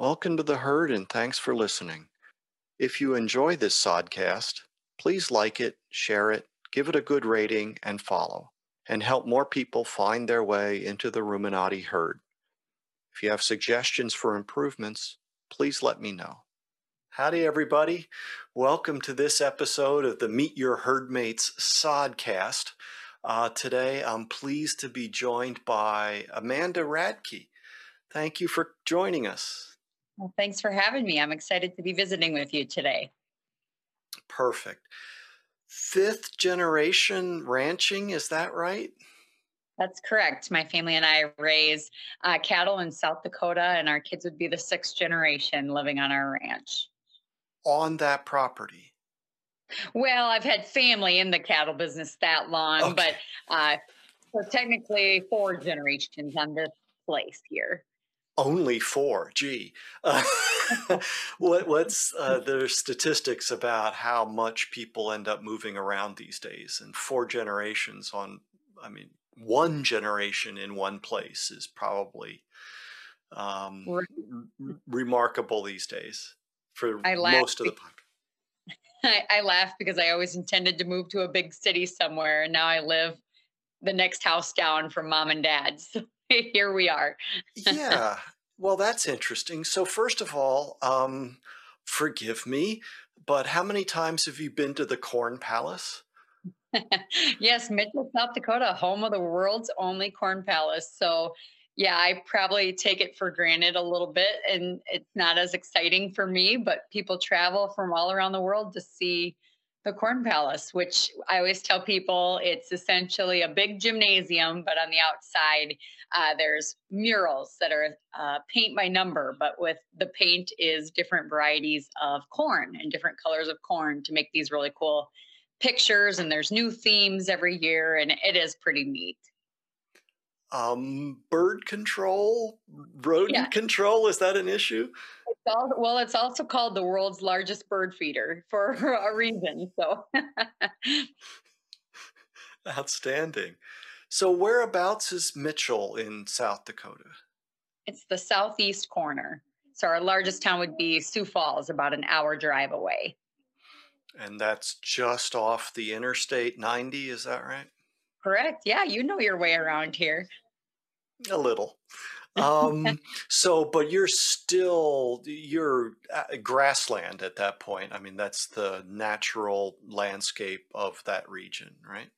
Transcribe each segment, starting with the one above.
Welcome to the herd and thanks for listening. If you enjoy this sodcast, please like it, share it, give it a good rating, and follow, and help more people find their way into the Ruminati herd. If you have suggestions for improvements, please let me know. Howdy, everybody. Welcome to this episode of the Meet Your Herdmates Sodcast. Uh, today, I'm pleased to be joined by Amanda Radke. Thank you for joining us. Well, thanks for having me. I'm excited to be visiting with you today. Perfect. Fifth generation ranching, is that right? That's correct. My family and I raise uh, cattle in South Dakota, and our kids would be the sixth generation living on our ranch on that property? Well, I've had family in the cattle business that long, okay. but uh, so technically four generations on this place here. Only four. Gee, uh, what, what's uh, the statistics about how much people end up moving around these days? And four generations on, I mean, one generation in one place is probably um, right. r- remarkable these days for I most of the population. I, I laugh because I always intended to move to a big city somewhere, and now I live the next house down from mom and dad. Here we are. yeah. Well, that's interesting. So, first of all, um, forgive me, but how many times have you been to the Corn Palace? yes, Mitchell, South Dakota, home of the world's only Corn Palace. So, yeah, I probably take it for granted a little bit and it's not as exciting for me, but people travel from all around the world to see the Corn Palace, which I always tell people it's essentially a big gymnasium, but on the outside, uh, there's murals that are uh, paint by number, but with the paint is different varieties of corn and different colors of corn to make these really cool pictures. And there's new themes every year, and it is pretty neat um, bird control, rodent yeah. control. Is that an issue? It's all, well, it's also called the world's largest bird feeder for a reason. So, outstanding. So, whereabouts is Mitchell in South Dakota? It's the southeast corner. So, our largest town would be Sioux Falls, about an hour drive away. And that's just off the Interstate 90, is that right? Correct. Yeah, you know your way around here. A little. um so but you're still you're grassland at that point i mean that's the natural landscape of that region right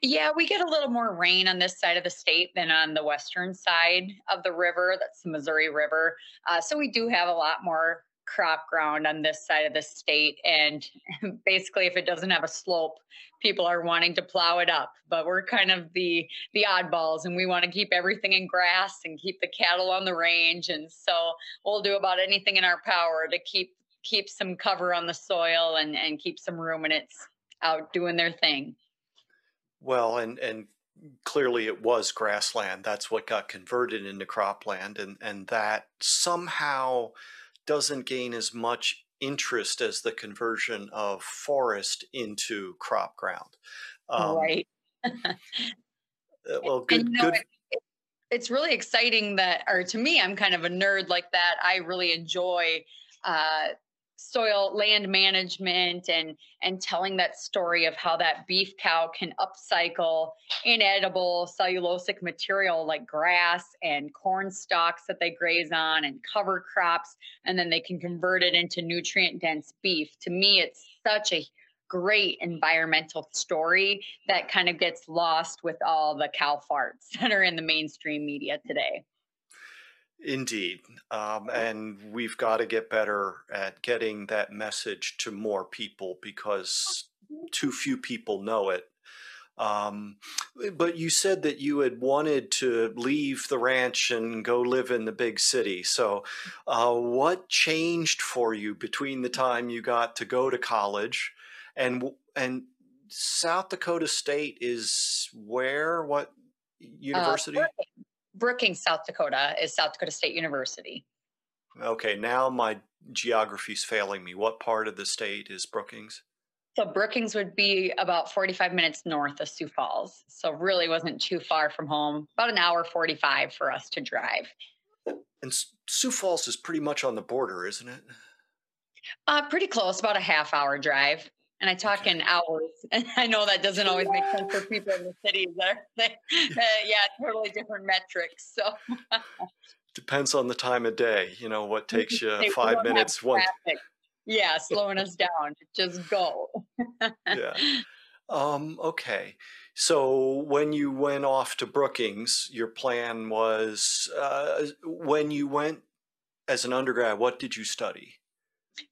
yeah we get a little more rain on this side of the state than on the western side of the river that's the missouri river uh, so we do have a lot more crop ground on this side of the state and basically if it doesn't have a slope people are wanting to plow it up but we're kind of the the oddballs and we want to keep everything in grass and keep the cattle on the range. And so we'll do about anything in our power to keep keep some cover on the soil and and keep some ruminants out doing their thing. Well and and clearly it was grassland. That's what got converted into cropland. And and that somehow doesn't gain as much interest as the conversion of forest into crop ground. Um, right. Uh, well, good. And, you know, good. It, it's really exciting that, or to me, I'm kind of a nerd like that. I really enjoy uh, soil land management and and telling that story of how that beef cow can upcycle inedible cellulosic material like grass and corn stalks that they graze on and cover crops and then they can convert it into nutrient dense beef. To me it's such a great environmental story that kind of gets lost with all the cow farts that are in the mainstream media today Indeed. Um, and we've got to get better at getting that message to more people because too few people know it. Um, but you said that you had wanted to leave the ranch and go live in the big city. So, uh, what changed for you between the time you got to go to college and and South Dakota State is where? What uh, university? Uh, Brookings, South Dakota is South Dakota State University. Okay, now my geography's failing me. What part of the state is Brookings? So Brookings would be about 45 minutes north of Sioux Falls. So really wasn't too far from home. About an hour 45 for us to drive. And Sioux Falls is pretty much on the border, isn't it? Uh, pretty close, about a half hour drive. And I talk in hours. And I know that doesn't always make sense for people in the cities. There, uh, yeah, totally different metrics. So depends on the time of day. You know what takes you five minutes. One. Yeah, slowing us down. Just go. yeah. Um, okay. So when you went off to Brookings, your plan was uh, when you went as an undergrad, what did you study?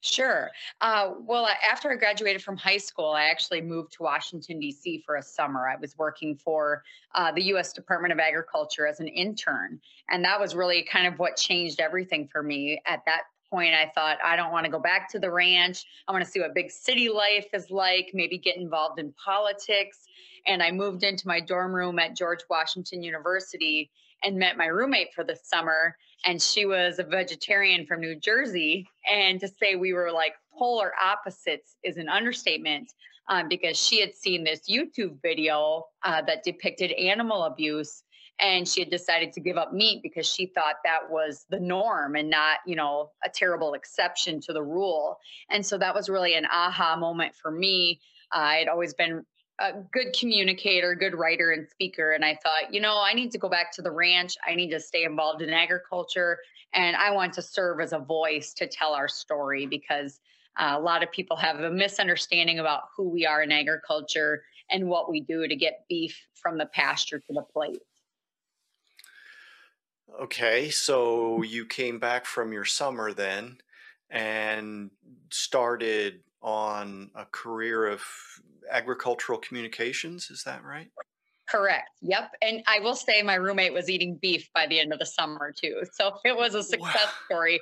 Sure. Uh, well, after I graduated from high school, I actually moved to Washington, D.C. for a summer. I was working for uh, the U.S. Department of Agriculture as an intern. And that was really kind of what changed everything for me. At that point, I thought, I don't want to go back to the ranch. I want to see what big city life is like, maybe get involved in politics. And I moved into my dorm room at George Washington University and met my roommate for the summer and she was a vegetarian from New Jersey. And to say we were like polar opposites is an understatement um, because she had seen this YouTube video uh, that depicted animal abuse. And she had decided to give up meat because she thought that was the norm and not, you know, a terrible exception to the rule. And so that was really an aha moment for me. Uh, I had always been a good communicator, good writer and speaker. And I thought, you know, I need to go back to the ranch. I need to stay involved in agriculture. And I want to serve as a voice to tell our story because uh, a lot of people have a misunderstanding about who we are in agriculture and what we do to get beef from the pasture to the plate. Okay, so you came back from your summer then and started on a career of agricultural communications. Is that right? Correct. Yep. And I will say my roommate was eating beef by the end of the summer too. So it was a success wow. story.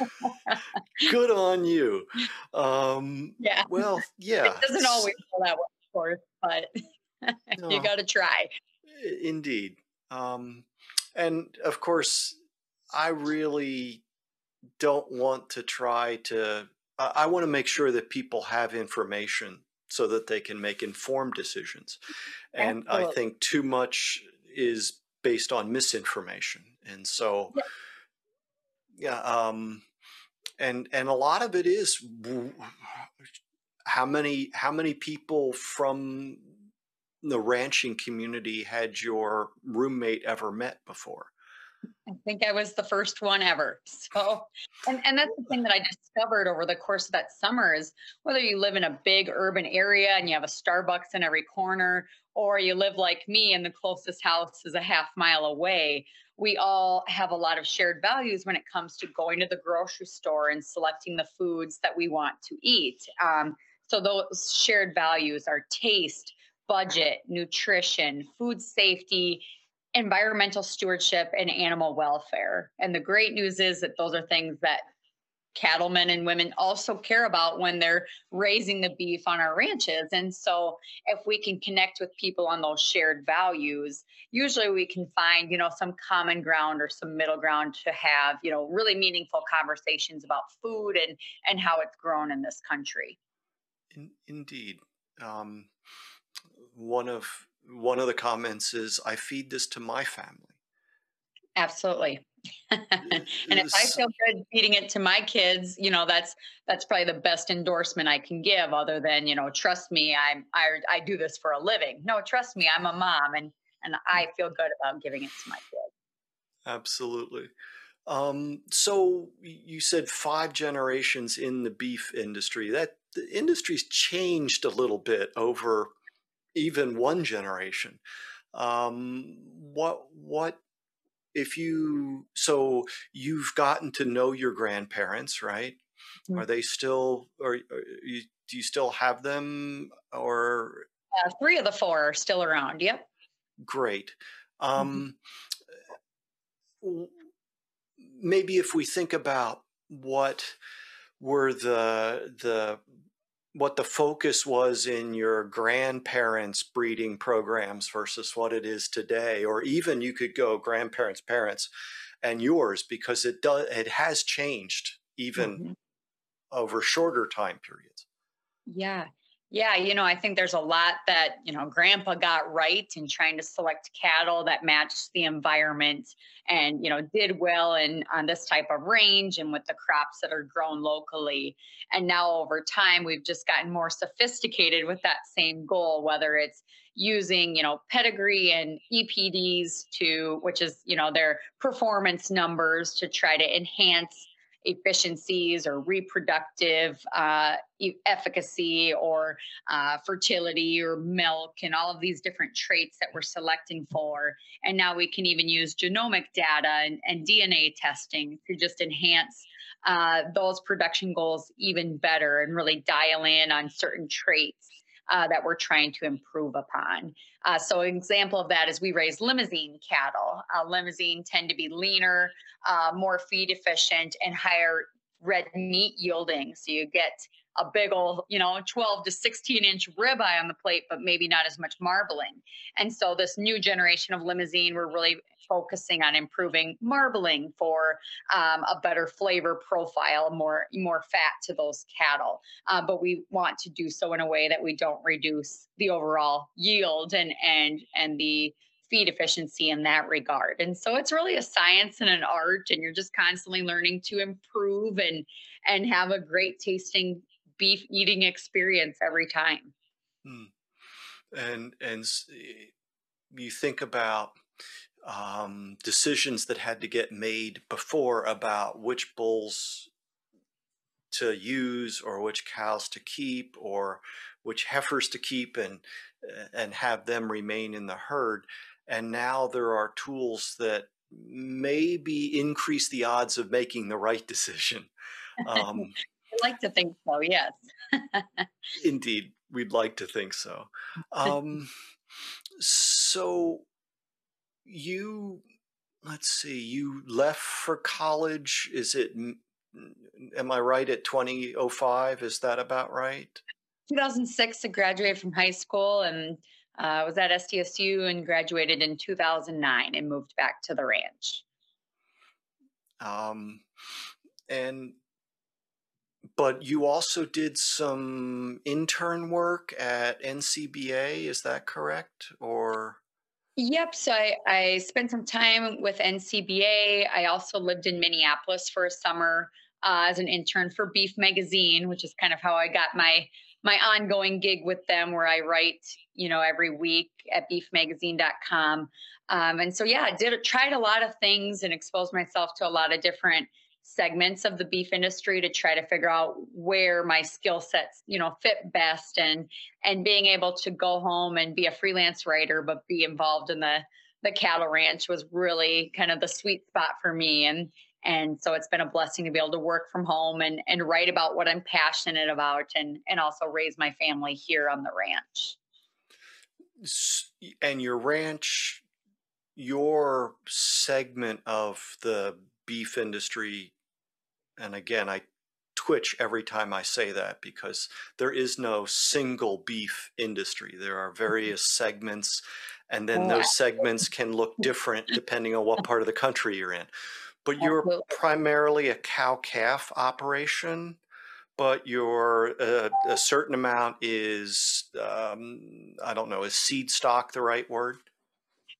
Good on you. Um, yeah. Well, yeah. It doesn't always go that way, of course, but no, you got to try. Indeed. Um, and of course, I really don't want to try to, I want to make sure that people have information so that they can make informed decisions. And Absolutely. I think too much is based on misinformation. And so, yeah, um, and and a lot of it is how many how many people from the ranching community had your roommate ever met before? I think I was the first one ever. So, and, and that's the thing that I discovered over the course of that summer is whether you live in a big urban area and you have a Starbucks in every corner, or you live like me and the closest house is a half mile away, we all have a lot of shared values when it comes to going to the grocery store and selecting the foods that we want to eat. Um, so, those shared values are taste, budget, nutrition, food safety, environmental stewardship and animal welfare. And the great news is that those are things that cattlemen and women also care about when they're raising the beef on our ranches. And so if we can connect with people on those shared values, usually we can find, you know, some common ground or some middle ground to have, you know, really meaningful conversations about food and and how it's grown in this country. In, indeed. Um, one of one of the comments is, I feed this to my family. Absolutely. and if I feel good feeding it to my kids, you know, that's that's probably the best endorsement I can give other than, you know, trust me, I'm I I do this for a living. No, trust me, I'm a mom and and I feel good about giving it to my kids. Absolutely. Um, so you said five generations in the beef industry. That the industry's changed a little bit over even one generation. Um, what what if you so you've gotten to know your grandparents, right? Mm-hmm. Are they still or, or you, do you still have them or? Uh, three of the four are still around. Yep. Great. Mm-hmm. Um, mm-hmm. Maybe if we think about what were the the what the focus was in your grandparents' breeding programs versus what it is today, or even you could go grandparents, parents, and yours because it does it has changed even mm-hmm. over shorter time periods. Yeah. Yeah, you know, I think there's a lot that, you know, grandpa got right in trying to select cattle that matched the environment and, you know, did well in on this type of range and with the crops that are grown locally. And now over time we've just gotten more sophisticated with that same goal, whether it's using, you know, pedigree and EPDs to which is, you know, their performance numbers to try to enhance efficiencies or reproductive uh, efficacy or uh, fertility or milk and all of these different traits that we're selecting for. And now we can even use genomic data and, and DNA testing to just enhance uh, those production goals even better and really dial in on certain traits uh, that we're trying to improve upon. Uh, so, an example of that is we raise Limousin cattle. Uh, Limousin tend to be leaner, uh, more feed efficient, and higher red meat yielding. So, you get a big old, you know, 12 to 16 inch ribeye on the plate, but maybe not as much marbling. And so, this new generation of Limousin, we're really focusing on improving marbling for um, a better flavor profile, more more fat to those cattle. Uh, but we want to do so in a way that we don't reduce the overall yield and and and the feed efficiency in that regard. And so it's really a science and an art, and you're just constantly learning to improve and and have a great tasting beef eating experience every time. Hmm. And and you think about um, decisions that had to get made before about which bulls to use or which cows to keep or which heifers to keep and and have them remain in the herd and now there are tools that maybe increase the odds of making the right decision um, like to think so yes. Indeed we'd like to think so. Um, so you let's see you left for college is it am i right at 2005 is that about right? 2006 i graduated from high school and uh, was at SDSU and graduated in 2009 and moved back to the ranch. Um, and but you also did some intern work at ncba is that correct or Yep. So I, I spent some time with NCBA. I also lived in Minneapolis for a summer uh, as an intern for Beef Magazine, which is kind of how I got my my ongoing gig with them, where I write, you know, every week at beefmagazine.com. Um, and so, yeah, I did tried a lot of things and exposed myself to a lot of different segments of the beef industry to try to figure out where my skill sets you know fit best and and being able to go home and be a freelance writer but be involved in the the cattle ranch was really kind of the sweet spot for me. And and so it's been a blessing to be able to work from home and and write about what I'm passionate about and and also raise my family here on the ranch. And your ranch your segment of the beef industry and again, I twitch every time I say that because there is no single beef industry. There are mm-hmm. various segments, and then those segments can look different depending on what part of the country you're in. But you're primarily a cow calf operation, but your uh, a certain amount is um, I don't know is seed stock the right word?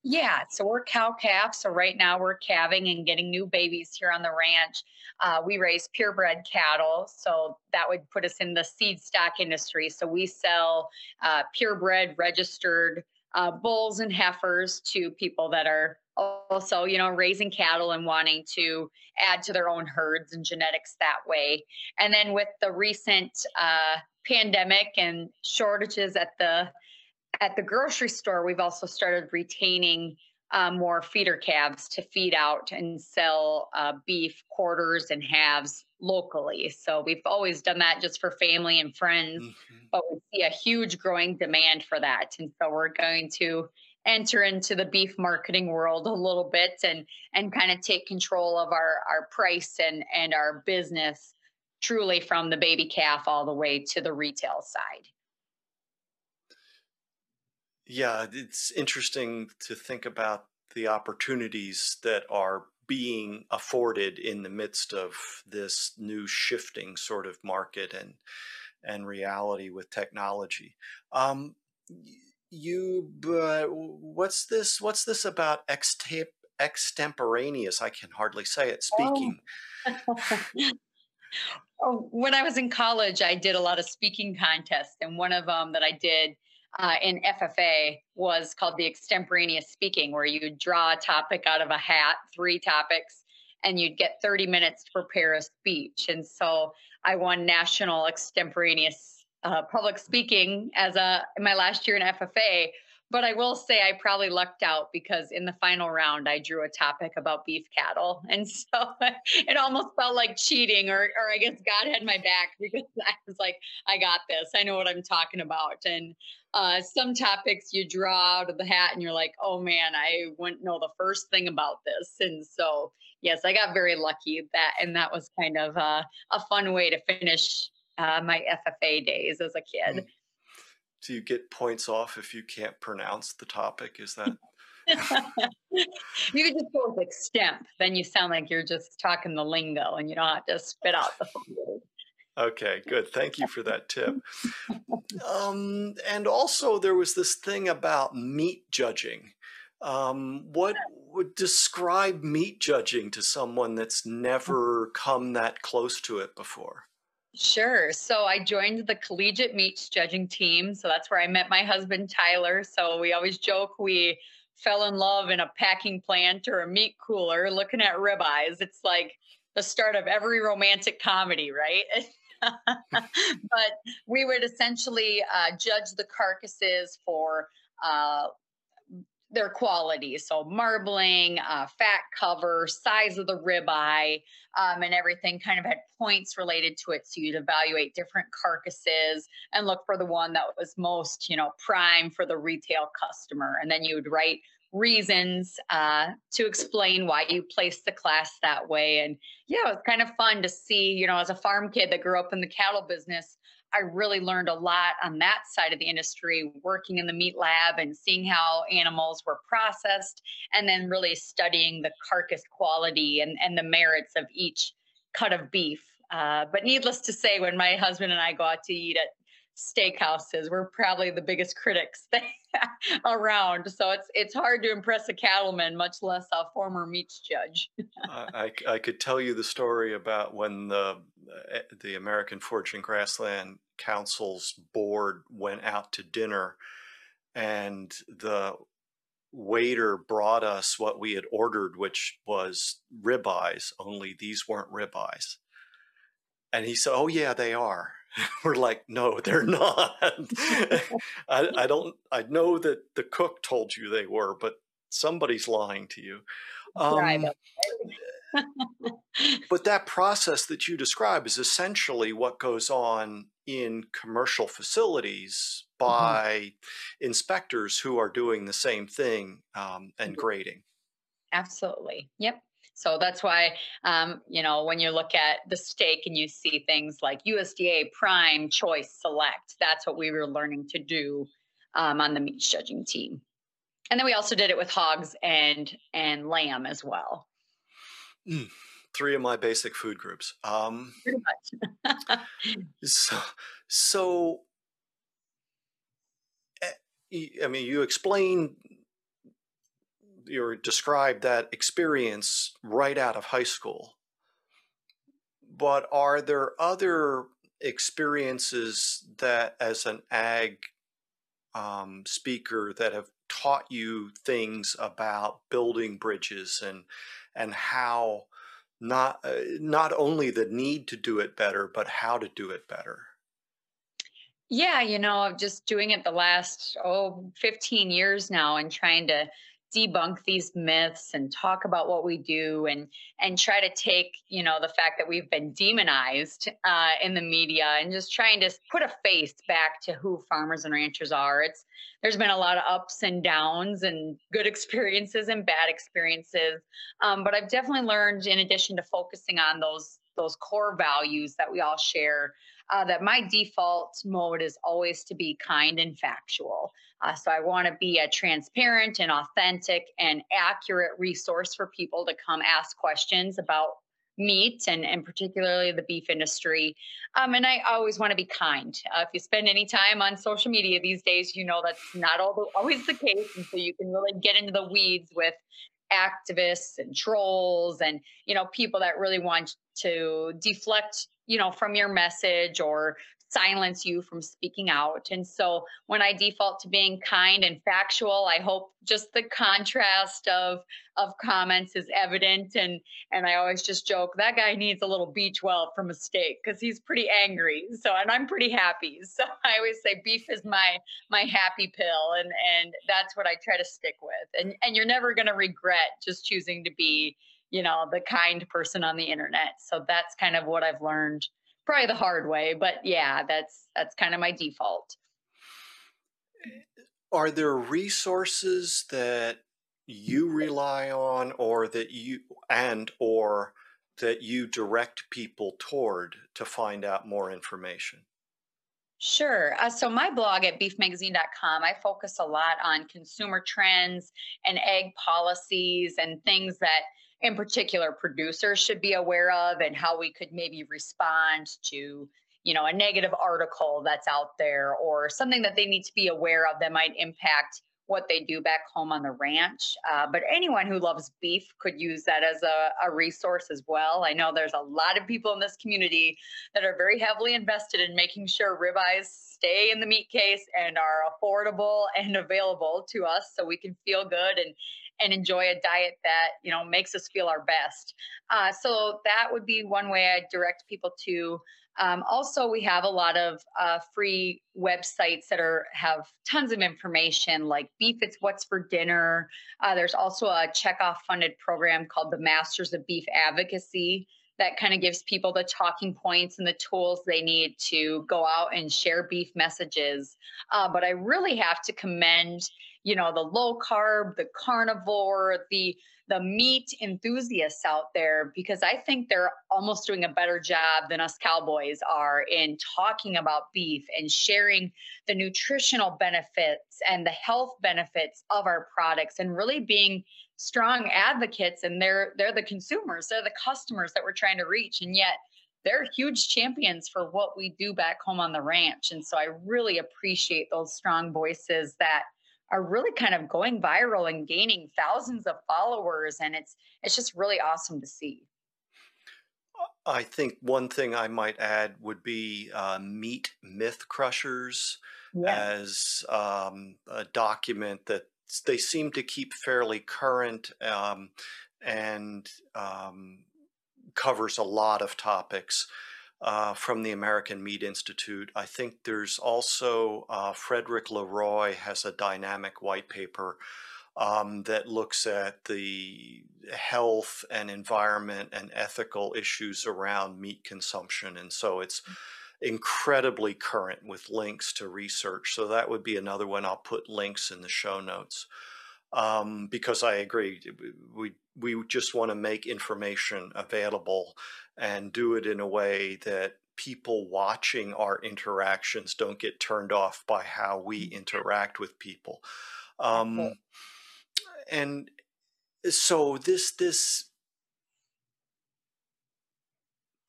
Yeah, so we're cow calf. So right now we're calving and getting new babies here on the ranch. Uh, we raise purebred cattle, so that would put us in the seed stock industry. So we sell uh, purebred registered uh, bulls and heifers to people that are also, you know, raising cattle and wanting to add to their own herds and genetics that way. And then with the recent uh, pandemic and shortages at the at the grocery store, we've also started retaining uh, more feeder calves to feed out and sell uh, beef quarters and halves locally. So we've always done that just for family and friends, mm-hmm. but we see a huge growing demand for that. And so we're going to enter into the beef marketing world a little bit and and kind of take control of our our price and and our business truly from the baby calf all the way to the retail side. Yeah, it's interesting to think about the opportunities that are being afforded in the midst of this new shifting sort of market and and reality with technology. Um, you, uh, what's this? What's this about extemp- extemporaneous? I can hardly say it. Oh. Speaking. Oh. oh, when I was in college, I did a lot of speaking contests, and one of them that I did uh, in FFA was called the extemporaneous speaking, where you draw a topic out of a hat, three topics, and you'd get 30 minutes to prepare a speech. And so I won national extemporaneous uh, public speaking as a in my last year in FFA. But I will say I probably lucked out because in the final round I drew a topic about beef cattle, and so it almost felt like cheating, or or I guess God had my back because I was like, I got this, I know what I'm talking about, and uh, some topics you draw out of the hat and you're like, oh man, I wouldn't know the first thing about this. And so, yes, I got very lucky that, and that was kind of uh, a fun way to finish uh, my FFA days as a kid. Hmm. Do you get points off if you can't pronounce the topic? Is that? you could just go with extemp. Then you sound like you're just talking the lingo and you don't have to spit out the word. Okay, good. Thank you for that tip. Um, and also, there was this thing about meat judging. Um, what would describe meat judging to someone that's never come that close to it before? Sure. So I joined the collegiate meat judging team. So that's where I met my husband, Tyler. So we always joke we fell in love in a packing plant or a meat cooler looking at ribeyes. It's like the start of every romantic comedy, right? but we would essentially uh, judge the carcasses for uh, their quality. So marbling, uh, fat cover, size of the ribeye, um, and everything kind of had points related to it. So you'd evaluate different carcasses and look for the one that was most, you know, prime for the retail customer. And then you would write reasons uh, to explain why you placed the class that way. And yeah, it was kind of fun to see, you know, as a farm kid that grew up in the cattle business, I really learned a lot on that side of the industry, working in the meat lab and seeing how animals were processed, and then really studying the carcass quality and, and the merits of each cut of beef. Uh, but needless to say, when my husband and I go out to eat at steakhouses. We're probably the biggest critics around. So it's it's hard to impress a cattleman, much less a former meats judge. I, I could tell you the story about when the eh, the American Forage and Grassland Council's board went out to dinner, and the waiter brought us what we had ordered, which was ribeyes. Only these weren't ribeyes. And he said, "Oh yeah, they are." we're like, no, they're not. I, I, don't. I know that the cook told you they were, but somebody's lying to you. Um, but that process that you describe is essentially what goes on in commercial facilities mm-hmm. by mm-hmm. inspectors who are doing the same thing um, and mm-hmm. grading. Absolutely. Yep. So that's why, um, you know, when you look at the steak and you see things like USDA Prime Choice Select, that's what we were learning to do um, on the meat judging team. And then we also did it with hogs and and lamb as well. Mm, three of my basic food groups. Um, Pretty much. so, so eh, I mean, you explain you described that experience right out of high school. But are there other experiences that, as an ag um, speaker, that have taught you things about building bridges and and how not uh, not only the need to do it better, but how to do it better? Yeah, you know, just doing it the last oh 15 years now and trying to debunk these myths and talk about what we do and and try to take you know the fact that we've been demonized uh, in the media and just trying to put a face back to who farmers and ranchers are. It's there's been a lot of ups and downs and good experiences and bad experiences. Um, but i've definitely learned in addition to focusing on those those core values that we all share uh, that my default mode is always to be kind and factual. Uh, so I want to be a transparent and authentic and accurate resource for people to come ask questions about meat and, and particularly the beef industry. Um, and I always want to be kind. Uh, if you spend any time on social media these days, you know that's not the, always the case. And so you can really get into the weeds with activists and trolls and you know people that really want to deflect you know from your message or silence you from speaking out. And so when I default to being kind and factual, I hope just the contrast of of comments is evident and and I always just joke that guy needs a little B12 from a steak cuz he's pretty angry. So and I'm pretty happy. So I always say beef is my my happy pill and and that's what I try to stick with. And and you're never going to regret just choosing to be, you know, the kind person on the internet. So that's kind of what I've learned probably the hard way, but yeah, that's that's kind of my default. Are there resources that you rely on or that you and or that you direct people toward to find out more information? Sure. Uh, so my blog at beefmagazine.com, I focus a lot on consumer trends and ag policies and things that in particular producers should be aware of and how we could maybe respond to you know a negative article that's out there or something that they need to be aware of that might impact what they do back home on the ranch. Uh, but anyone who loves beef could use that as a, a, resource as well. I know there's a lot of people in this community that are very heavily invested in making sure ribeyes stay in the meat case and are affordable and available to us so we can feel good and and enjoy a diet that you know makes us feel our best. Uh, so that would be one way I direct people to. Um, also, we have a lot of uh, free websites that are have tons of information, like Beef It's What's for Dinner. Uh, there's also a checkoff funded program called the Masters of Beef Advocacy that kind of gives people the talking points and the tools they need to go out and share beef messages. Uh, but I really have to commend you know the low carb the carnivore the the meat enthusiasts out there because i think they're almost doing a better job than us cowboys are in talking about beef and sharing the nutritional benefits and the health benefits of our products and really being strong advocates and they're they're the consumers they're the customers that we're trying to reach. And yet they're huge champions for what we do back home on the ranch. And so i really appreciate those strong voices that are really kind of going viral and gaining thousands of followers and it's it's just really awesome to see. I think one thing i might add would be uh, meat myth crushers as um, a document that they seem to keep fairly current um, and um, covers a lot of topics uh, from the American Meat Institute. I think there's also uh, Frédéric Leroy has a dynamic white paper um, that looks at the health and environment and ethical issues around meat consumption. And so it's mm. incredibly current with links to research. So that would be another one. I'll put links in the show notes. Um, because I agree, we we just want to make information available and do it in a way that people watching our interactions don't get turned off by how we mm-hmm. interact with people. Um, and so this this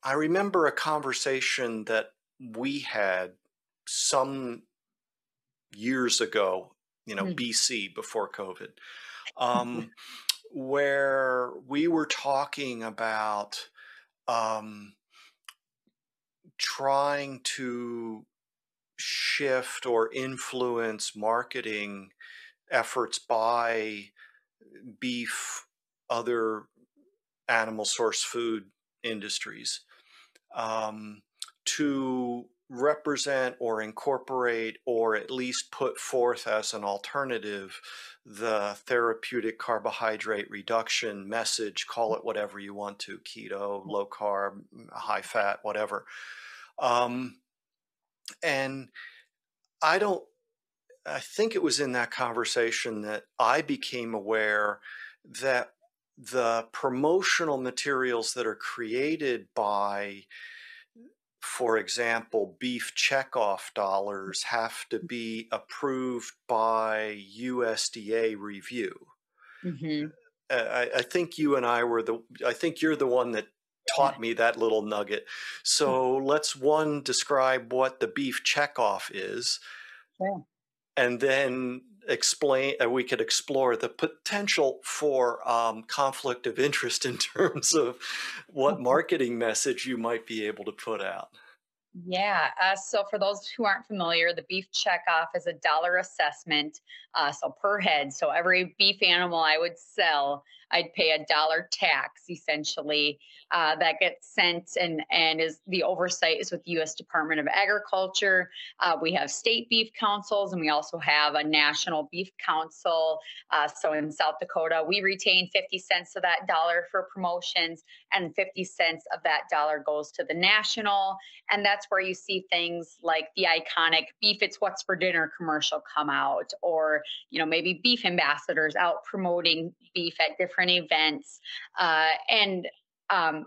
I remember a conversation that we had some years ago, you know, mm-hmm. BC before COVID, um, where we were talking about um, trying to shift or influence marketing efforts by beef, other animal source food industries um, to represent or incorporate or at least put forth as an alternative the therapeutic carbohydrate reduction message call it whatever you want to keto low carb high fat whatever. Um, and i don't i think it was in that conversation that i became aware that the promotional materials that are created by for example, beef checkoff dollars have to be approved by USDA review. Mm-hmm. I, I, think you and I were the. I think you're the one that taught me that little nugget. So let's one describe what the beef checkoff is, yeah. and then explain. Uh, we could explore the potential for um, conflict of interest in terms of what marketing message you might be able to put out. Yeah. Uh, so for those who aren't familiar, the beef checkoff is a dollar assessment. Uh, so per head. So every beef animal I would sell, I'd pay a dollar tax essentially uh, that gets sent and and is the oversight is with the U.S. Department of Agriculture. Uh, we have state beef councils and we also have a national beef council. Uh, so in South Dakota, we retain 50 cents of that dollar for promotions, and 50 cents of that dollar goes to the national. And that's where you see things like the iconic "Beef It's What's for Dinner" commercial come out, or you know maybe beef ambassadors out promoting beef at different events, uh, and um,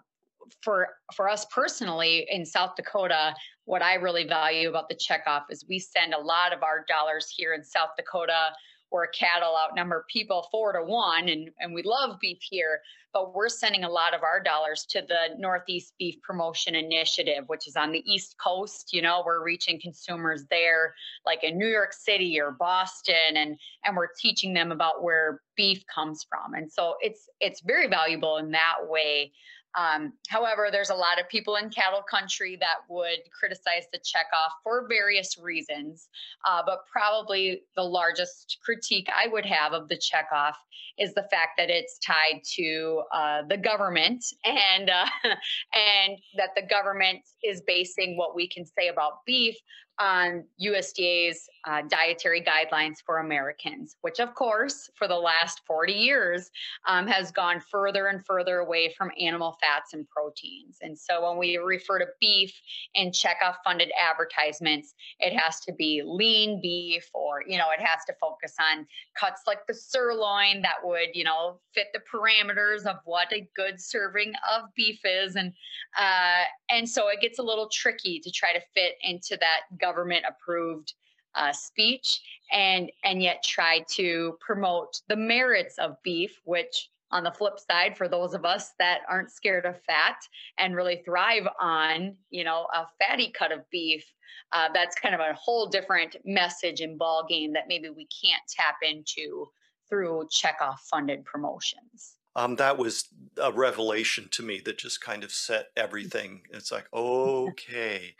for for us personally in South Dakota, what I really value about the checkoff is we send a lot of our dollars here in South Dakota where cattle outnumber people four to one and, and we love beef here, but we're sending a lot of our dollars to the Northeast Beef Promotion Initiative, which is on the East Coast. You know, we're reaching consumers there, like in New York City or Boston, and and we're teaching them about where beef comes from. And so it's it's very valuable in that way. Um, however, there's a lot of people in cattle country that would criticize the checkoff for various reasons. Uh, but probably the largest critique I would have of the checkoff is the fact that it's tied to uh, the government and uh, and that the government is basing what we can say about beef on USDA's uh, dietary guidelines for Americans, which, of course, for the last 40 years um, has gone further and further away from animal fats and proteins. And so when we refer to beef in checkoff funded advertisements, it has to be lean beef or, you know, it has to focus on cuts like the sirloin that would, you know, fit the parameters of what a good serving of beef is. And, uh, and so it gets a little tricky to try to fit into that government approved uh, speech and and yet try to promote the merits of beef which on the flip side for those of us that aren't scared of fat and really thrive on you know a fatty cut of beef uh, that's kind of a whole different message and ball game that maybe we can't tap into through checkoff funded promotions. Um, that was a revelation to me that just kind of set everything. It's like okay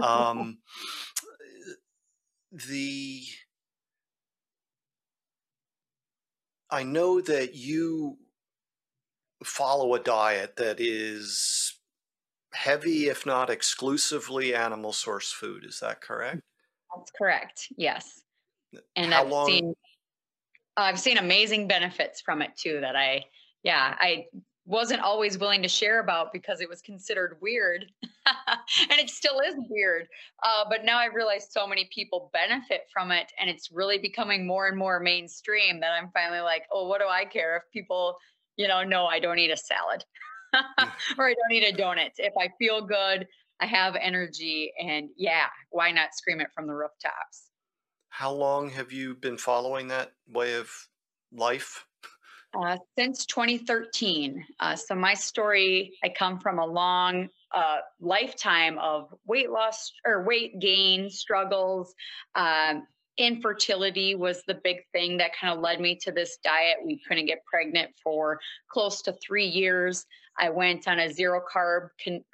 um, the I know that you follow a diet that is heavy, if not exclusively animal source food. Is that correct? That's correct. Yes. And How I've long... seen I've seen amazing benefits from it too that I yeah, I wasn't always willing to share about because it was considered weird and it still is weird uh, but now i realize so many people benefit from it and it's really becoming more and more mainstream that i'm finally like oh what do i care if people you know know i don't eat a salad or i don't eat a donut? If i feel good i have energy and yeah why not scream it from the rooftops? How long have you been following that way of life uh, since 2013. Uh, so my story, I come from a long uh, lifetime of weight loss or weight gain struggles. Um, infertility was the big thing that kind of led me to this diet. We couldn't get pregnant for close to three years. I went on a zero carb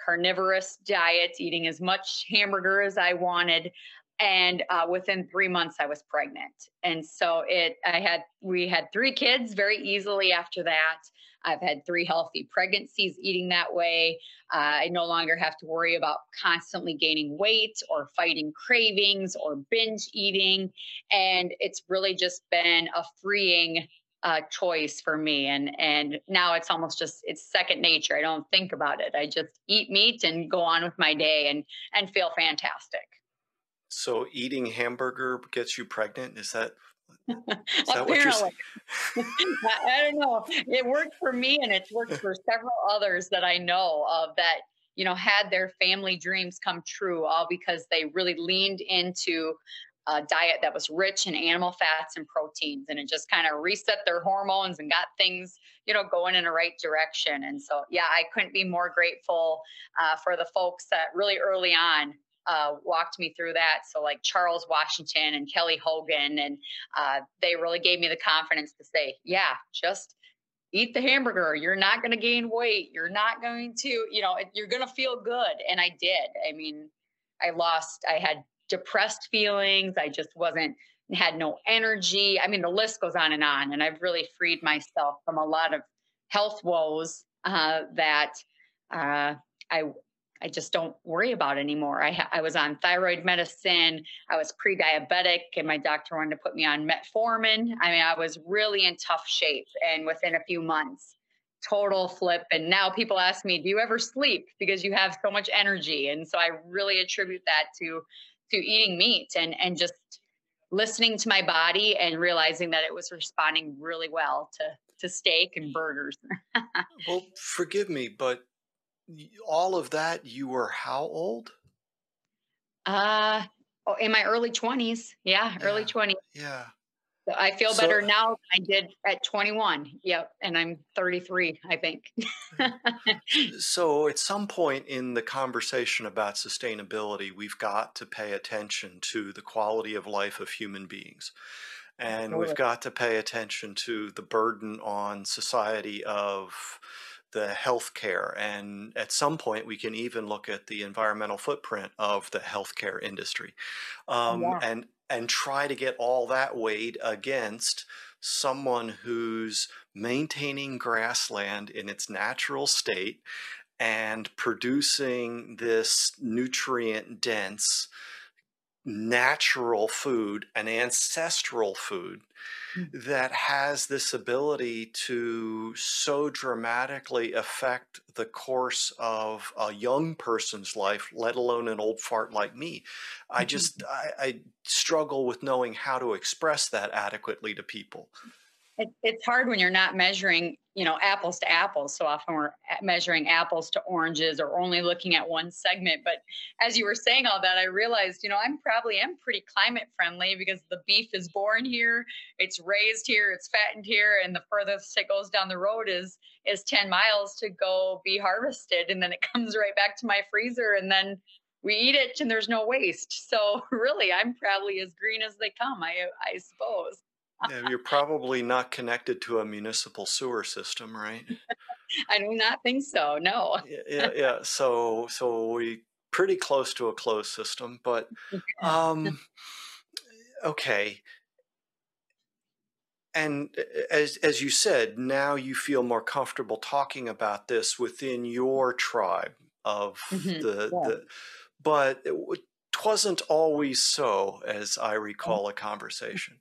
carnivorous diet, eating as much hamburger as I wanted and uh, within three months i was pregnant. And so it i had we had three kids very easily after that. I've had three healthy pregnancies eating that way. Uh, i no longer have to worry about constantly gaining weight or fighting cravings or binge eating. And it's really just been a freeing uh, choice for me. And and now it's almost just it's second nature. I don't think about it. I just eat meat and go on with my day and and feel fantastic so eating hamburger gets you pregnant? Is that is Apparently. I don't know. It worked for me and it's worked for several others that I know of that, you know, had their family dreams come true all because they really leaned into a diet that was rich in animal fats and proteins and it just kind of reset their hormones and got things, you know, going in the right direction. And so, yeah, I couldn't be more grateful uh, for the folks that really early on uh, walked me through that. So, like Charles Washington and Kelly Hogan, and uh, they really gave me the confidence to say, yeah, just eat the hamburger. You're not going to gain weight. You're not going to, you know, you're going to feel good. And I did. I mean, I lost, I had depressed feelings. I just wasn't, had no energy. I mean, the list goes on and on. And I've really freed myself from a lot of health woes uh, that uh, I I just don't worry about anymore. I, I was on thyroid medicine. I was pre-diabetic, and my doctor wanted to put me on metformin. I mean, I was really in tough shape, and within a few months, total flip. And now people ask me, "Do you ever sleep because you have so much energy?" And so I really attribute that to to eating meat and and just listening to my body and realizing that it was responding really well to to steak and burgers. well, forgive me, but all of that, you were how old? Uh, oh, in my early 20s. Yeah, yeah early 20s. Yeah. So I feel so, better now than I did at 21. Yep. And I'm 33, I think. so at some point in the conversation about sustainability, we've got to pay attention to the quality of life of human beings. And we've got to pay attention to the burden on society of the healthcare. And at some point, we can even look at the environmental footprint of the healthcare industry um, yeah. and, and try to get all that weighed against someone who's maintaining grassland in its natural state and producing this nutrient dense natural food, an ancestral food. That has this ability to so dramatically affect the course of a young person's life, let alone an old fart like me. I mm-hmm. just I, I struggle with knowing how to express that adequately to people. It, it's hard when you're not measuring, you know, apples to apples. So often we're measuring apples to oranges or only looking at one segment. But as you were saying all that, I realized, you know, I'm probably am pretty climate friendly because the beef is born here, it's raised here, it's fattened here, and the furthest it goes down the road is is 10 miles to go be harvested, and then it comes right back to my freezer, and then we eat it and there's no waste. So really, I'm probably as green as they come, I I suppose yeah, you're probably not connected to a municipal sewer system, right? I do not think so. No. yeah, yeah. So, so we pretty close to a closed system, but um, okay. And as as you said, now you feel more comfortable talking about this within your tribe of mm-hmm. the yeah. the, but it wasn't always so, as I recall a conversation.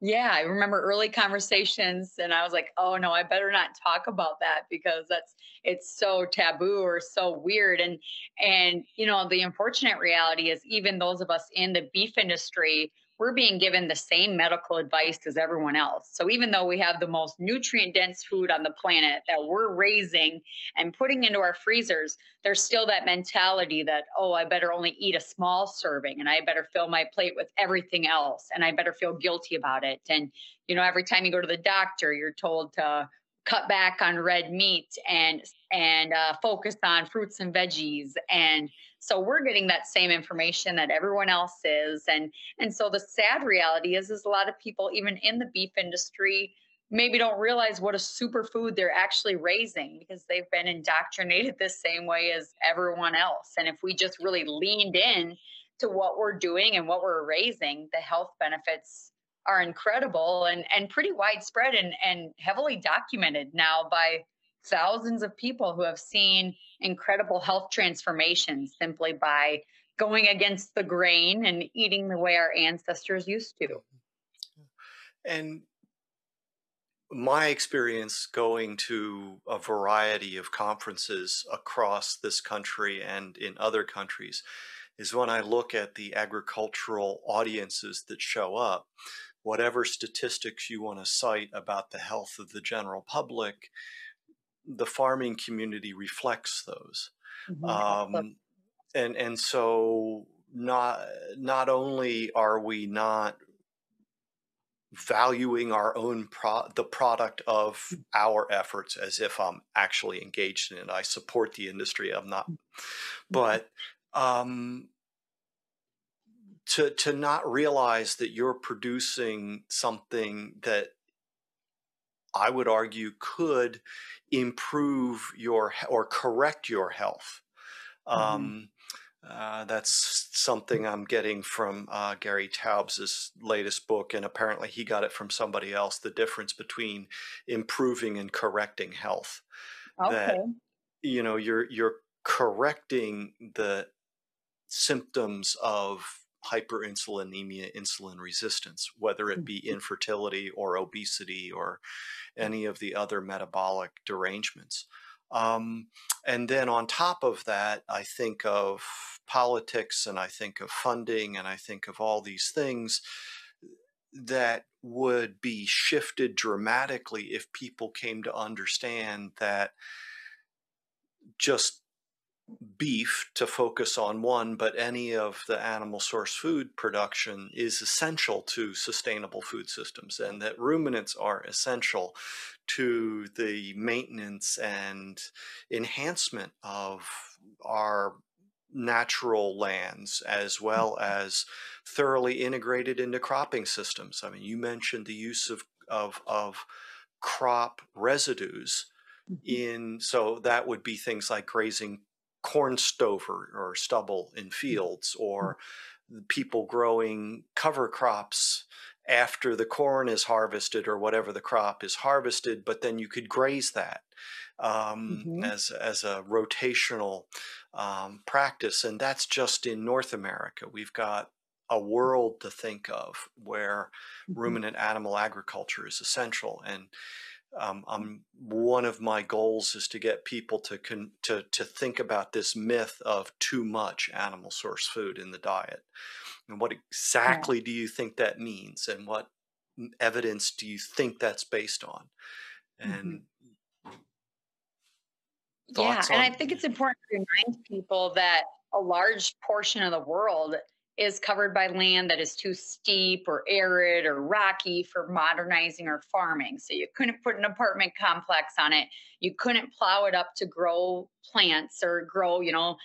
Yeah, I remember early conversations and I was like, "Oh no, I better not talk about that because that's it's so taboo or so weird." And and you know, the unfortunate reality is even those of us in the beef industry we're being given the same medical advice as everyone else. So even though we have the most nutrient dense food on the planet that we're raising and putting into our freezers, there's still that mentality that, oh, I better only eat a small serving and I better fill my plate with everything else and I better feel guilty about it. And, you know, every time you go to the doctor, you're told to cut back on red meat and and uh, focus on fruits and veggies. And so we're getting that same information that everyone else is. And and so the sad reality is is a lot of people even in the beef industry maybe don't realize what a superfood they're actually raising because they've been indoctrinated the same way as everyone else. And if we just really leaned in to what we're doing and what we're raising the health benefits are incredible and, and pretty widespread and, and heavily documented now by thousands of people who have seen incredible health transformations simply by going against the grain and eating the way our ancestors used to. And my experience going to a variety of conferences across this country and in other countries is when I look at the agricultural audiences that show up whatever statistics you want to cite about the health of the general public, the farming community reflects those. Mm-hmm. Um, and and so not not only are we not valuing our own pro- the product of Mm. our efforts as if I'm actually engaged in it. I support the industry. I'm not, but um, to to not realize that you're producing something that I would argue could improve your or correct your health. Mhm. Um, uh, that's something I'm getting from uh, Gary Taubes' latest book, and apparently he got it from somebody else. The difference between improving and correcting health. That Okay. you know you're you're correcting the symptoms of hyperinsulinemia, insulin resistance, whether it be infertility or obesity or any of the other metabolic derangements. Um, and then on top of that, I think of politics and I think of funding and I think of all these things that would be shifted dramatically if people came to understand that just beef to focus on one, but any of the animal source food production is essential to sustainable food systems, and that ruminants are essential to the maintenance and enhancement of our natural lands as well as thoroughly integrated into cropping systems. I mean, you mentioned the use of of, of crop residues Mhm. in so that would be things like grazing corn stover or stubble in fields or the people growing cover crops after the corn is harvested or whatever the crop is harvested but then you could graze that um, Mhm. as as a rotational um, practice and that's just in north america we've got a world to think of where Mhm. ruminant animal agriculture is essential and um, I'm one of my goals is to get people to con, to to think about this myth of too much animal source food in the diet, and what Yeah. exactly do you think that means, and what evidence do you think that's based on, Mhm. and Yeah, thoughts and I think it's important to remind people that a large portion of the world is covered by land that is too steep or arid or rocky for modernizing or farming. So you couldn't put an apartment complex on it. You couldn't plow it up to grow plants or grow, you know,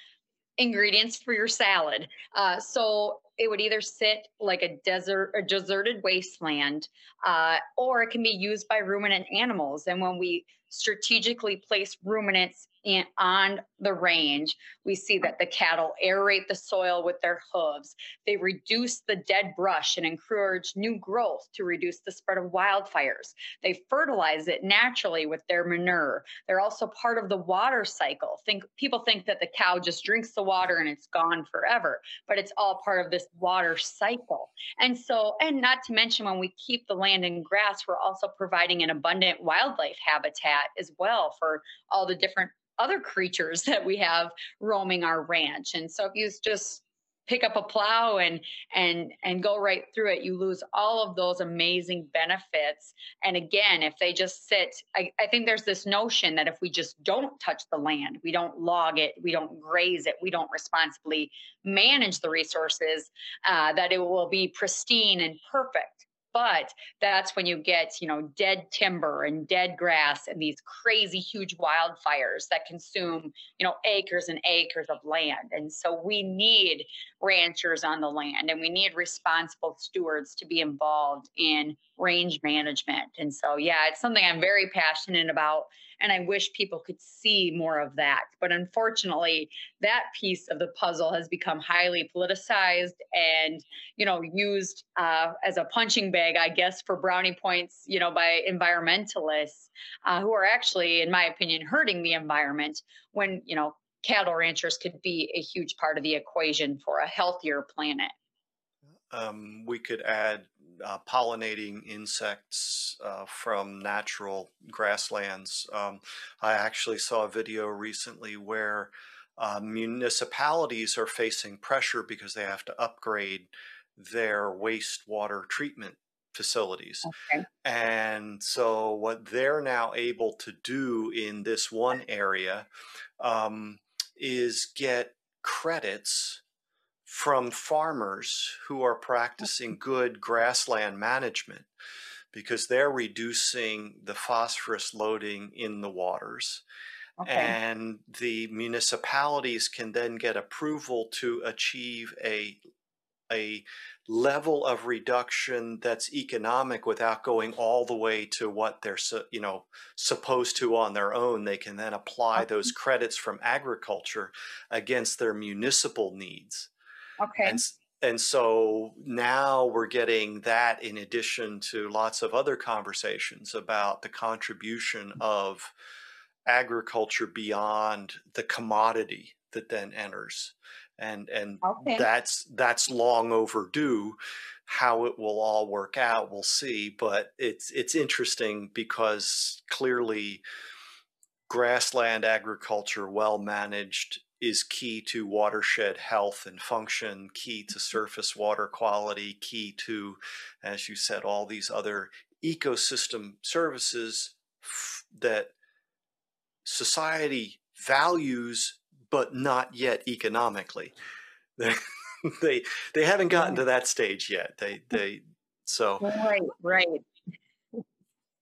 ingredients for your salad. Uh, so it would either sit like a desert, a deserted wasteland, uh, or it can be used by ruminant animals. And when we strategically place ruminants in, on the range, we see that the cattle aerate the soil with their hooves. They reduce the dead brush and encourage new growth to reduce the spread of wildfires. They fertilize it naturally with their manure. They're also part of the water cycle. Think people think that the cow just drinks the water and it's gone forever, but it's all part of this water cycle. And so, and not to mention when we keep the land in grass, we're also providing an abundant wildlife habitat as well for all the different other creatures that we have roaming our ranch. And so if you just pick up a plow and and and go right through it you lose all of those amazing benefits and again if they just sit I, I think there's this notion that if we just don't touch the land we don't log it we don't graze it we don't responsibly manage the resources uh, that it will be pristine and perfect but that's when you get you know dead timber and dead grass and these crazy huge wildfires that consume you know acres and acres of land. And so we need ranchers on the land and we need responsible stewards to be involved in range management. And so yeah it's something i'm very passionate about and i wish people could see more of that. But unfortunately that piece of the puzzle has become highly politicized and you know used uh, as a punching bag i guess for brownie points you know by environmentalists uh, who are actually in my opinion hurting the environment when you know cattle ranchers could be a huge part of the equation for a healthier planet. Um, we could add uh, pollinating insects uh, from natural grasslands. Um, I actually saw a video recently where uh, municipalities are facing pressure because they have to upgrade their wastewater treatment facilities. okay And so, what they're now able to do in this one area um, is get credits from farmers who are practicing good grassland management because they're reducing the phosphorus loading in the waters. Okay. And the municipalities can then get approval to achieve a, a level of reduction that's economic without going all the way to what they're you know supposed to on their own they can then apply those credits from agriculture against their municipal needs okay. And, and so now we're getting that in addition to lots of other conversations about the contribution of agriculture beyond the commodity that then enters. And and okay. that's that's long overdue. How it will all work out we'll see. But it's it's interesting because clearly grassland agriculture well managed is key to watershed health and function key to mm-hmm. surface water quality key to as you said all these other ecosystem services that society values but not yet economically. They they, haven't gotten to that stage yet. They they so right right.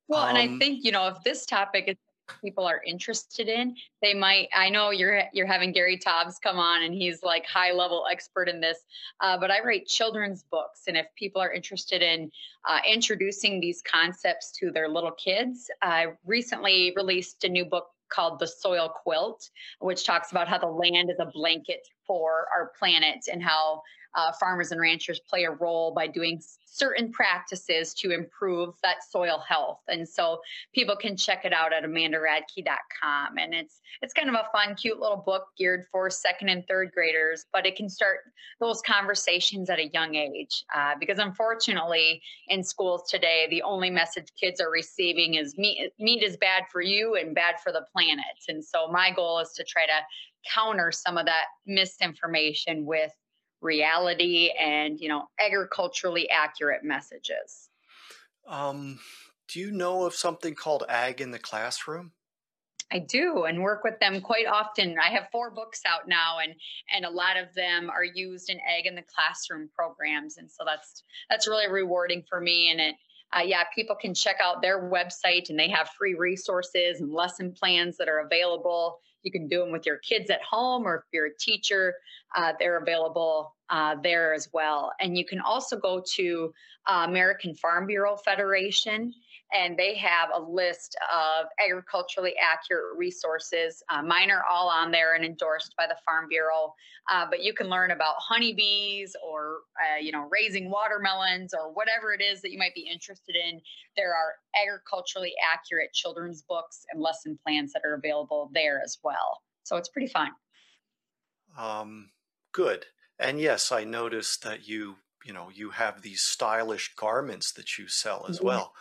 Well, um, and I um think you know if this topic is people are interested in, they might. I know you're you're having Gary Taubes come on, and he's like high level expert in this. Uh, but I write children's books, and if people are interested in uh, introducing these concepts to their little kids, I recently released a new book called The Soil Quilt, which talks about how the land is a blanket for our planet and how uh, farmers and ranchers play a role by doing certain practices to improve that soil health. And so people can check it out at amandaradke.com. And it's it's kind of a fun, cute little book geared for second and third graders, but it can start those conversations at a young age. Uh, because unfortunately, in schools today, the only message kids are receiving is meat, meat is bad for you and bad for the planet. And so my goal is to try to counter some of that misinformation with reality and you know agriculturally accurate messages um, do you know of something called ag in the classroom I do and work with them quite often. I have four books out now and and a lot of them are used in ag in the classroom programs and so that's that's really rewarding for me and it uh, yeah, people can check out their website and they have free resources and lesson plans that are available. You can do them with your kids at home, or if you're a teacher, uh, they're available uh, there as well. And you can also go to uh, American Farm Bureau Federation and they have a list of agriculturally accurate resources. Uh, mine are all on there and endorsed by the Farm Bureau. Uh, but you can learn about honeybees or uh, you know raising watermelons or whatever it is that you might be interested in. There are agriculturally accurate children's books and lesson plans that are available there as well. So it's pretty fun. Um, good. And yes, I noticed that you you know you have these stylish garments that you sell as well.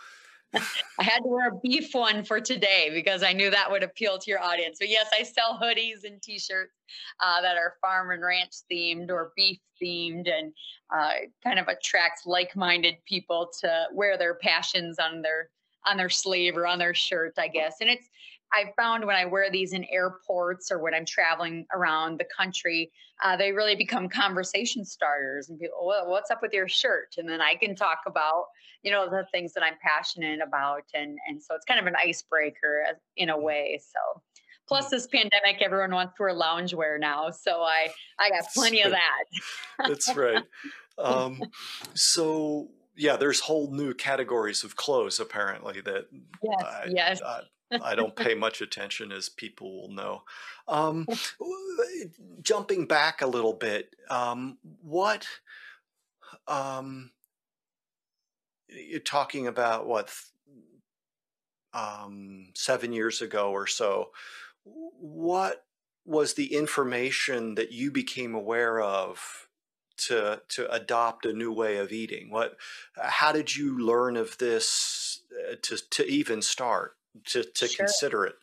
I had to wear a beef one for today because I knew that would appeal to your audience. But yes, I sell hoodies and t-shirts uh, that are farm and ranch themed or beef themed, and uh, kind of attracts like-minded people to wear their passions on their on their sleeve or on their shirt, I guess. And it's I found when I wear these in airports or when I'm traveling around the country, uh, they really become conversation starters. And people, well, what's up with your shirt? And then I can talk about, you know, the things that I'm passionate about, and and so it's kind of an icebreaker uh, in a way. So, plus this pandemic, everyone wants to wear loungewear now, so I I got plenty of that. That's right. Um, so yeah, there's whole new categories of clothes apparently that yes, I, yes. I, I don't pay much attention, as people will know. Um, jumping back a little bit, um, what um, you're talking about? What um, seven years ago or so? What was the information that you became aware of to to adopt a new way of eating? What? How did you learn of this uh, to to even start? To, to sure. consider it?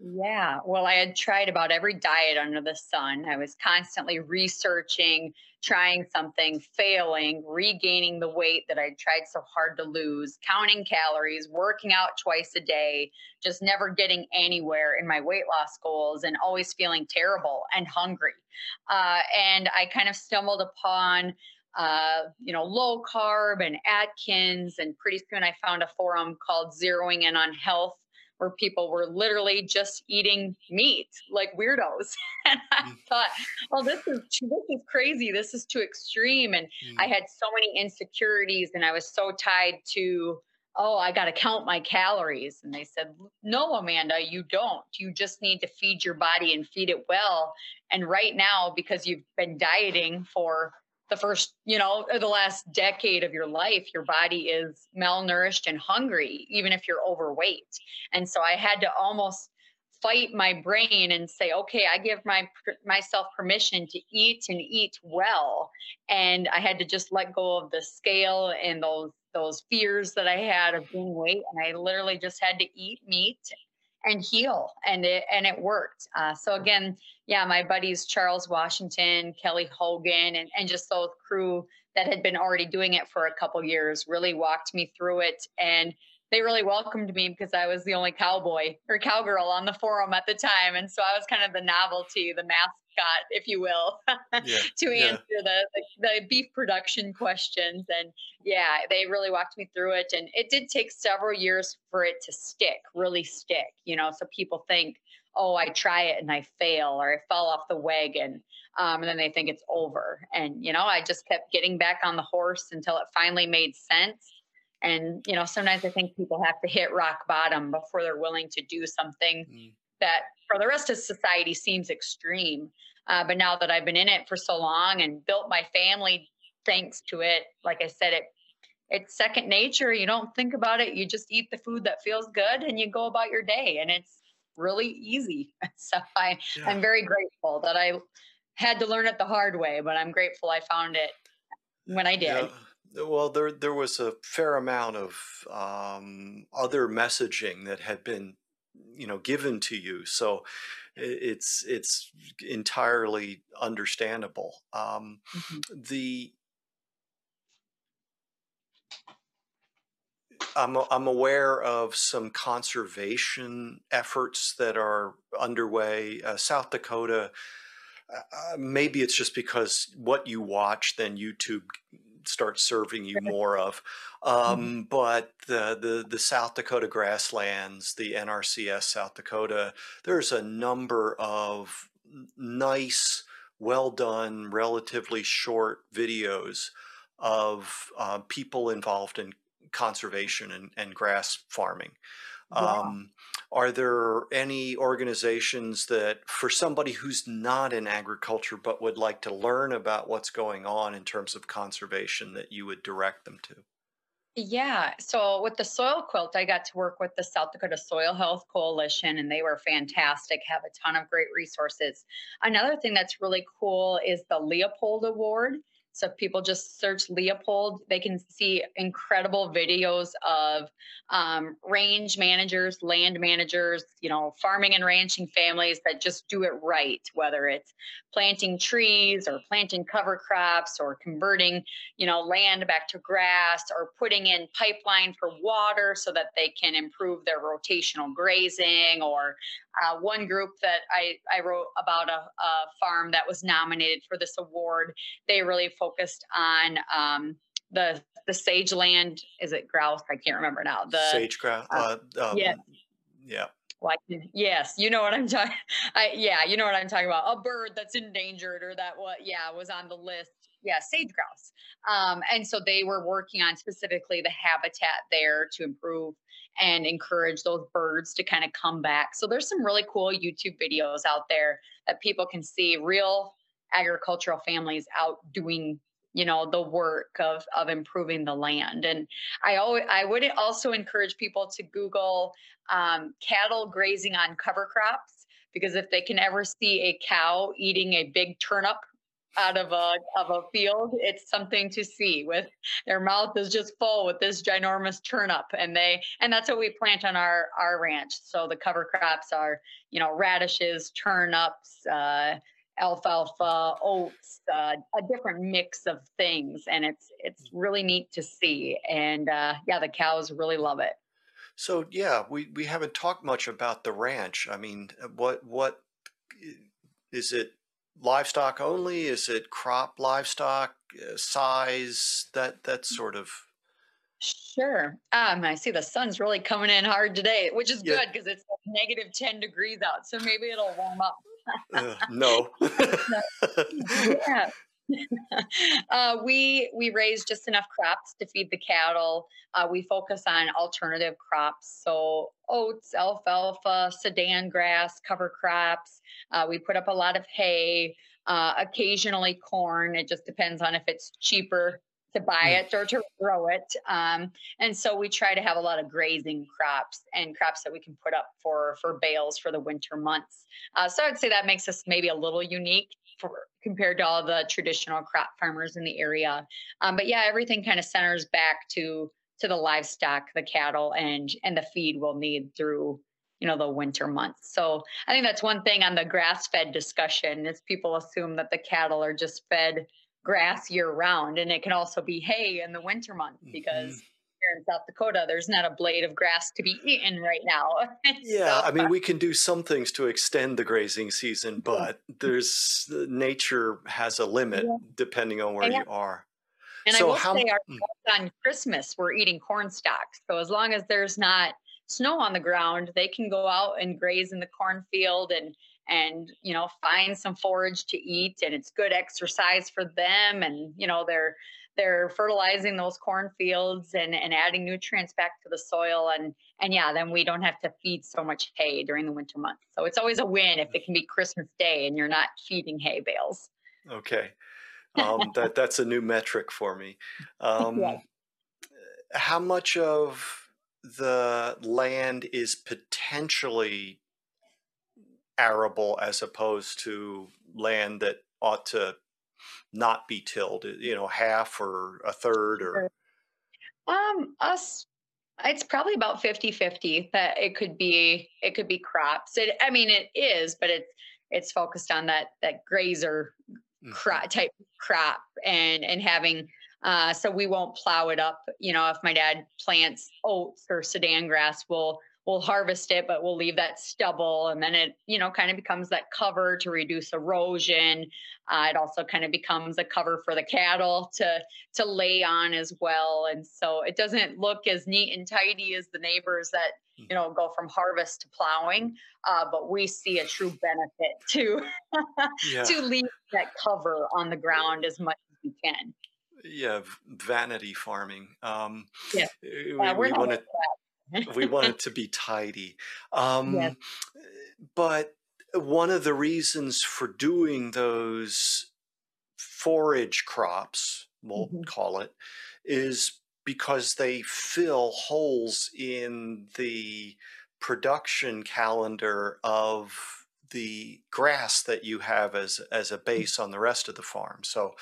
Yeah. Well, I had tried about every diet under the sun. I was constantly researching, trying something, failing, regaining the weight that I tried so hard to lose, counting calories, working out twice a day, just never getting anywhere in my weight loss goals and always feeling terrible and hungry. Uh, and I kind of stumbled upon uh, you know, low carb and Atkins. And pretty soon I found a forum called Zeroing In on Health where people were literally just eating meat like weirdos. and I mm. thought, well, this is this is crazy. This is too extreme. And mm. I had so many insecurities, and I was so tied to, oh, I got to count my calories. And they said, no, Amanda, you don't. You just need to feed your body and feed it well. And right now, because you've been dieting for the first, you know, uh, the last decade of your life, your body is malnourished and hungry, even if you're overweight. And so I had to almost fight my brain and say, okay, I give my myself permission to eat and eat well. And I had to just let go of the scale and those those fears that I had of being weight. And I literally just had to eat meat and heal and it and it worked uh, so again yeah my buddies charles washington kelly hogan and, and just those crew that had been already doing it for a couple years really walked me through it and they really welcomed me because I was the only cowboy or cowgirl on the forum at the time. And so I was kind of the novelty, the mascot, if you will, yeah, to answer yeah. the, the, the beef production questions. And yeah, they really walked me through it. And it did take several years for it to stick, really stick, you know, so people think, oh, I try it and I fail or I fell off the wagon. Um, and then they think it's over. And, you know, I just kept getting back on the horse until it finally made sense and, you know, sometimes I think people have to hit rock bottom before they're willing to do something mm. That for the rest of society seems extreme. Uh, but now that I've been in it for so long and built my family thanks to it, like I said, it it's second nature. You don't think about it. You just eat the food that feels good and you go about your day. And it's really easy. So I, yeah. I'm very grateful that I had to learn it the hard way, but I'm grateful I found it when I did. Yeah. Well, there there was a fair amount of um, other messaging that had been, you know, given to you. So it's it's entirely understandable. Um, mm-hmm. The I'm I'm aware of some conservation efforts that are underway. Uh, South Dakota. Uh, maybe it's just because what you watch, then YouTube start serving you more of. Mm-hmm. Um. But the, the the South Dakota grasslands, the NRCS South Dakota, there's a number of nice, well done, relatively short videos of uh, people involved in conservation and, and grass farming. Um, are there any organizations that, for somebody who's not in agriculture but would like to learn about what's going on in terms of conservation, that you would direct them to? Yeah. So with the soil quilt, I got to work with the South Dakota Soil Health Coalition, and they were fantastic, have a ton of great resources. Another thing that's really cool is the Leopold Award. So if people just search Leopold, they can see incredible videos of um, range managers, land managers, you know, farming and ranching families that just do it right, whether it's planting trees or planting cover crops or converting, you know, land back to grass or putting in pipeline for water so that they can improve their rotational grazing or uh, one group that I, I wrote about a, a, farm that was nominated for this award, they really focused on um, the the sage land. Is it grouse? I can't remember now. The sage grouse. Uh, uh, um, yeah. Yeah. Like, yes, you know what I'm talking. yeah, you know what I'm talking about. A bird that's endangered or that what? Yeah, was on the list. Yeah, sage grouse. Um, and so they were working on specifically the habitat there to improve and encourage those birds to kind of come back. So there's some really cool YouTube videos out there that people can see real agricultural families out doing you know the work of of improving the land and i always i would also encourage people to google um, cattle grazing on cover crops because if they can ever see a cow eating a big turnip out of a of a field, it's something to see. With their mouth is just full with this ginormous turnip, and they and that's what we plant on our our ranch. So the cover crops are you know radishes, turnips. Uh, alfalfa, oats, uh, a different mix of things, and it's it's really neat to see. And uh, yeah, the cows really love it. So yeah, we, we haven't talked much about the ranch. I mean, what what is it? Livestock only? Is it crop livestock uh, size? That that sort of. Sure. Um, I see the sun's really coming in hard today, which is yeah. good because it's negative ten degrees out. So maybe it'll warm up. uh, no. yeah. uh, we we raise just enough crops to feed the cattle. Uh, we focus on alternative crops, so oats, alfalfa, Sudan grass, cover crops. Uh, we put up a lot of hay, uh, occasionally corn. It just depends on if it's cheaper to buy hmm. it or to grow it. Um, and so we try to have a lot of grazing crops and crops that we can put up for for bales for the winter months. Uh, so I'd say that makes us maybe a little unique for compared to all the traditional crop farmers in the area. Um, but yeah, everything kind of centers back to to the livestock, the cattle, and and the feed we'll need through you know the winter months. So I think that's one thing on the grass fed discussion is people assume that the cattle are just fed grass year round, and it can also be hay in the winter months because. Mm-hmm here in South Dakota, there's not a blade of grass to be eaten right now. yeah, so, I mean, we can do some things to extend the grazing season, but there's nature has a limit yeah. depending on where you are. And so I will how, say, our, mm. on Christmas, we're eating corn stalks. So as long as there's not snow on the ground, they can go out and graze in the cornfield and and you know find some forage to eat and it's good exercise for them and you know they're they're fertilizing those cornfields and, and adding nutrients back to the soil. And and yeah then we don't have to feed so much hay during the winter months. So it's always a win if it can be christmas day and you're not feeding hay bales. Okay. Um, that that's a new metric for me. Um, yeah. how much of the land is potentially arable as opposed to land that ought to not be tilled? You know, half or a third or? Um, us, it's probably about 50 50 that it could be, it could be crops. It, I mean, it is, but it's, it's focused on that, that grazer crop mm-hmm. type crop and, and having, uh, so we won't plow it up. You know, if my dad plants oats or Sudan grass, we'll we'll harvest it, but we'll leave that stubble. And then it, you know, kind of becomes that cover to reduce erosion. Uh, it also kind of becomes a cover for the cattle to to lay on as well. And so it doesn't look as neat and tidy as the neighbors that hmm. you know go from harvest to plowing. Uh, but we see a true benefit to yeah. to leave that cover on the ground as much as we can. Yeah, vanity farming. Um, yeah, we, yeah, we want to we want it to be tidy. Um, yes. But one of the reasons for doing those forage crops, we'll mm-hmm. call it, is because they fill holes in the production calendar of the grass that you have as as a mm. base on the rest of the farm. So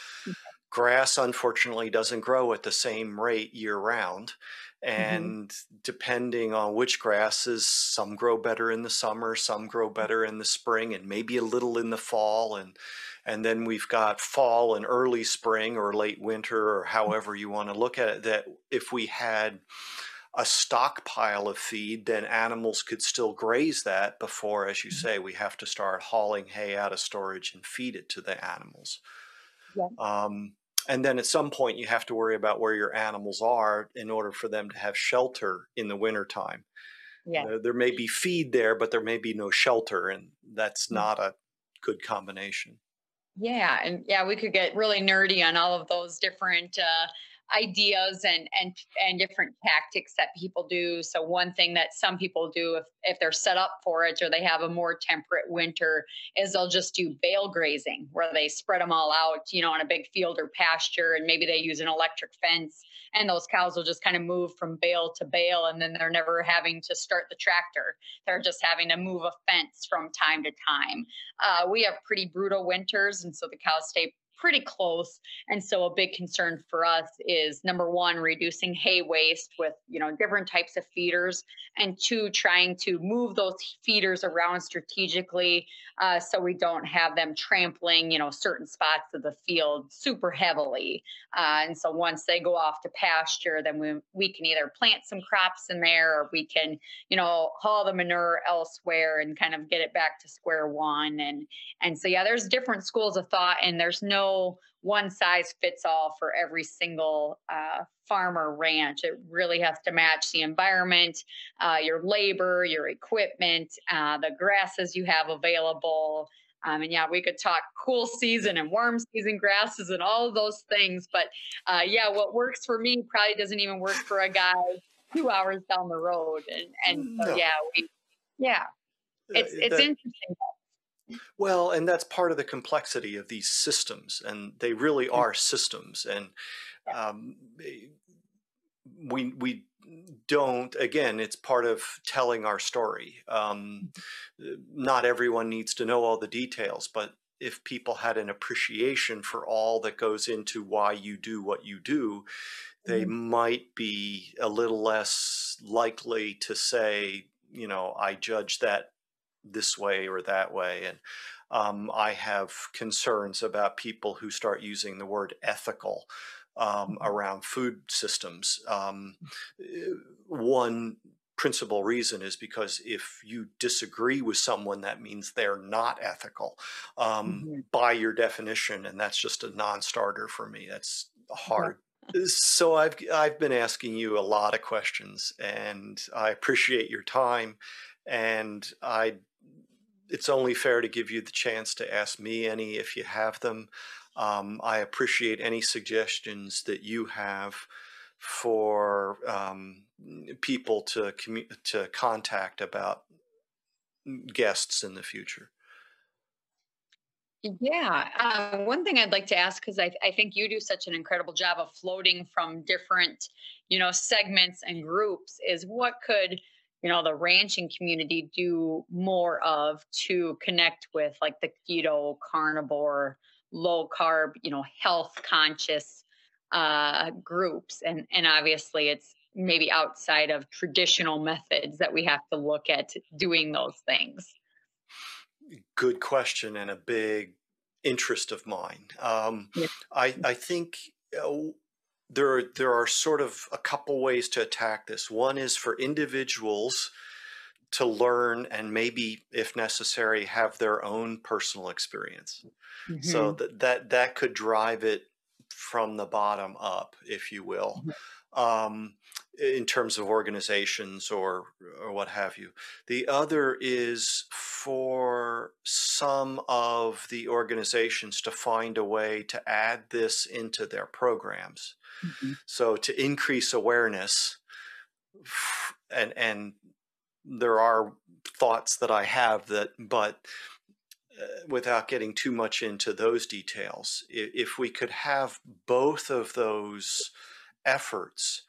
grass unfortunately doesn't grow at the same rate year round Mm-hmm. And mm-hmm. depending on which grasses some grow better in the summer some grow mm. better in the spring and maybe a little in the fall and and then we've got fall and early spring or late winter or mm. however you want to look at it that if we had a stockpile of feed then animals could still graze that before as you mm-hmm. say we have to start hauling hay out of storage and feed it to the animals yeah. um, and then at some point you have to worry about where your animals are in order for them to have shelter in the wintertime. Yeah. Uh, there may be feed there, but there may be no shelter, and that's mm. not a good combination. Yeah, and yeah, we could get really nerdy on all of those different uh, ideas and and and different tactics that people do. So one thing that some people do if if they're set up for it or they have a more temperate winter is they'll just do bale grazing where they spread them all out, you know, on a big field or pasture and maybe they use an electric fence and those cows will just kind of move from bale to bale and then they're never having to start the tractor. They're just having to move a fence from time to time. Uh, we have pretty brutal winters and so the cows stay pretty close. And so a big concern for us is number one, reducing hay waste with, you know, different types of feeders, and two, trying to move those feeders around strategically uh, so we don't have them trampling, you know, certain spots of the field super heavily. Uh, and so once they go off to pasture, then we, we can either plant some crops in there or we can, you know, haul the manure elsewhere and kind of get it back to square one. And and so yeah, there's different schools of thought, and there's no one size fits all for every single uh, farm or ranch. It really has to match the environment, uh, your labor, your equipment, uh, the grasses you have available. Um, and yeah, we could talk cool season and warm season grasses and all of those things. But uh, yeah, what works for me probably doesn't even work for a guy two hours down the road. And and so, yeah, we yeah, it's it's that, interesting. Well, and that's part of the complexity of these systems, and they really mm. are systems. And um, we we don't again it's part of telling our story um, mm. not everyone needs to know all the details but if people had an appreciation for all that goes into why you do what you do they mm. might be a little less likely to say you know i judge that this way or that way and um, i have concerns about people who start using the word ethical um, mm-hmm. around food systems. Um, eh, one principal reason is because if you disagree with someone, that means they're not ethical um, mm-hmm. by your definition, and that's just a non-starter for me. That's hard. Yeah. so I've I've been asking you a lot of questions, and I appreciate your time, and I. It's only fair to give you the chance to ask me any if you have them. Um, I appreciate any suggestions that you have for um, people to commu- to contact about guests in the future. Yeah. Uh, one thing I'd like to ask, because I, I think you do such an incredible job of floating from different, you know, segments and groups, is what could, you know, the ranching community do more of to connect with like the keto, carnivore, low carb, you know, health conscious uh, groups. And, and obviously it's maybe outside of traditional methods that we have to look at doing those things. Good question and a big interest of mine. Um, yeah. I, I think uh, there are, there are sort of a couple ways to attack this. One is for individuals to learn and maybe, if necessary, have their own personal experience. Mm-hmm. So that, that that could drive it from the bottom up, if you will, mm-hmm. um, in terms of organizations or or what have you. The other is for some of the organizations to find a way to add this into their programs. Mm-hmm. So to increase awareness and and there are thoughts that I have that, but uh, without getting too much into those details, if we could have both of those efforts,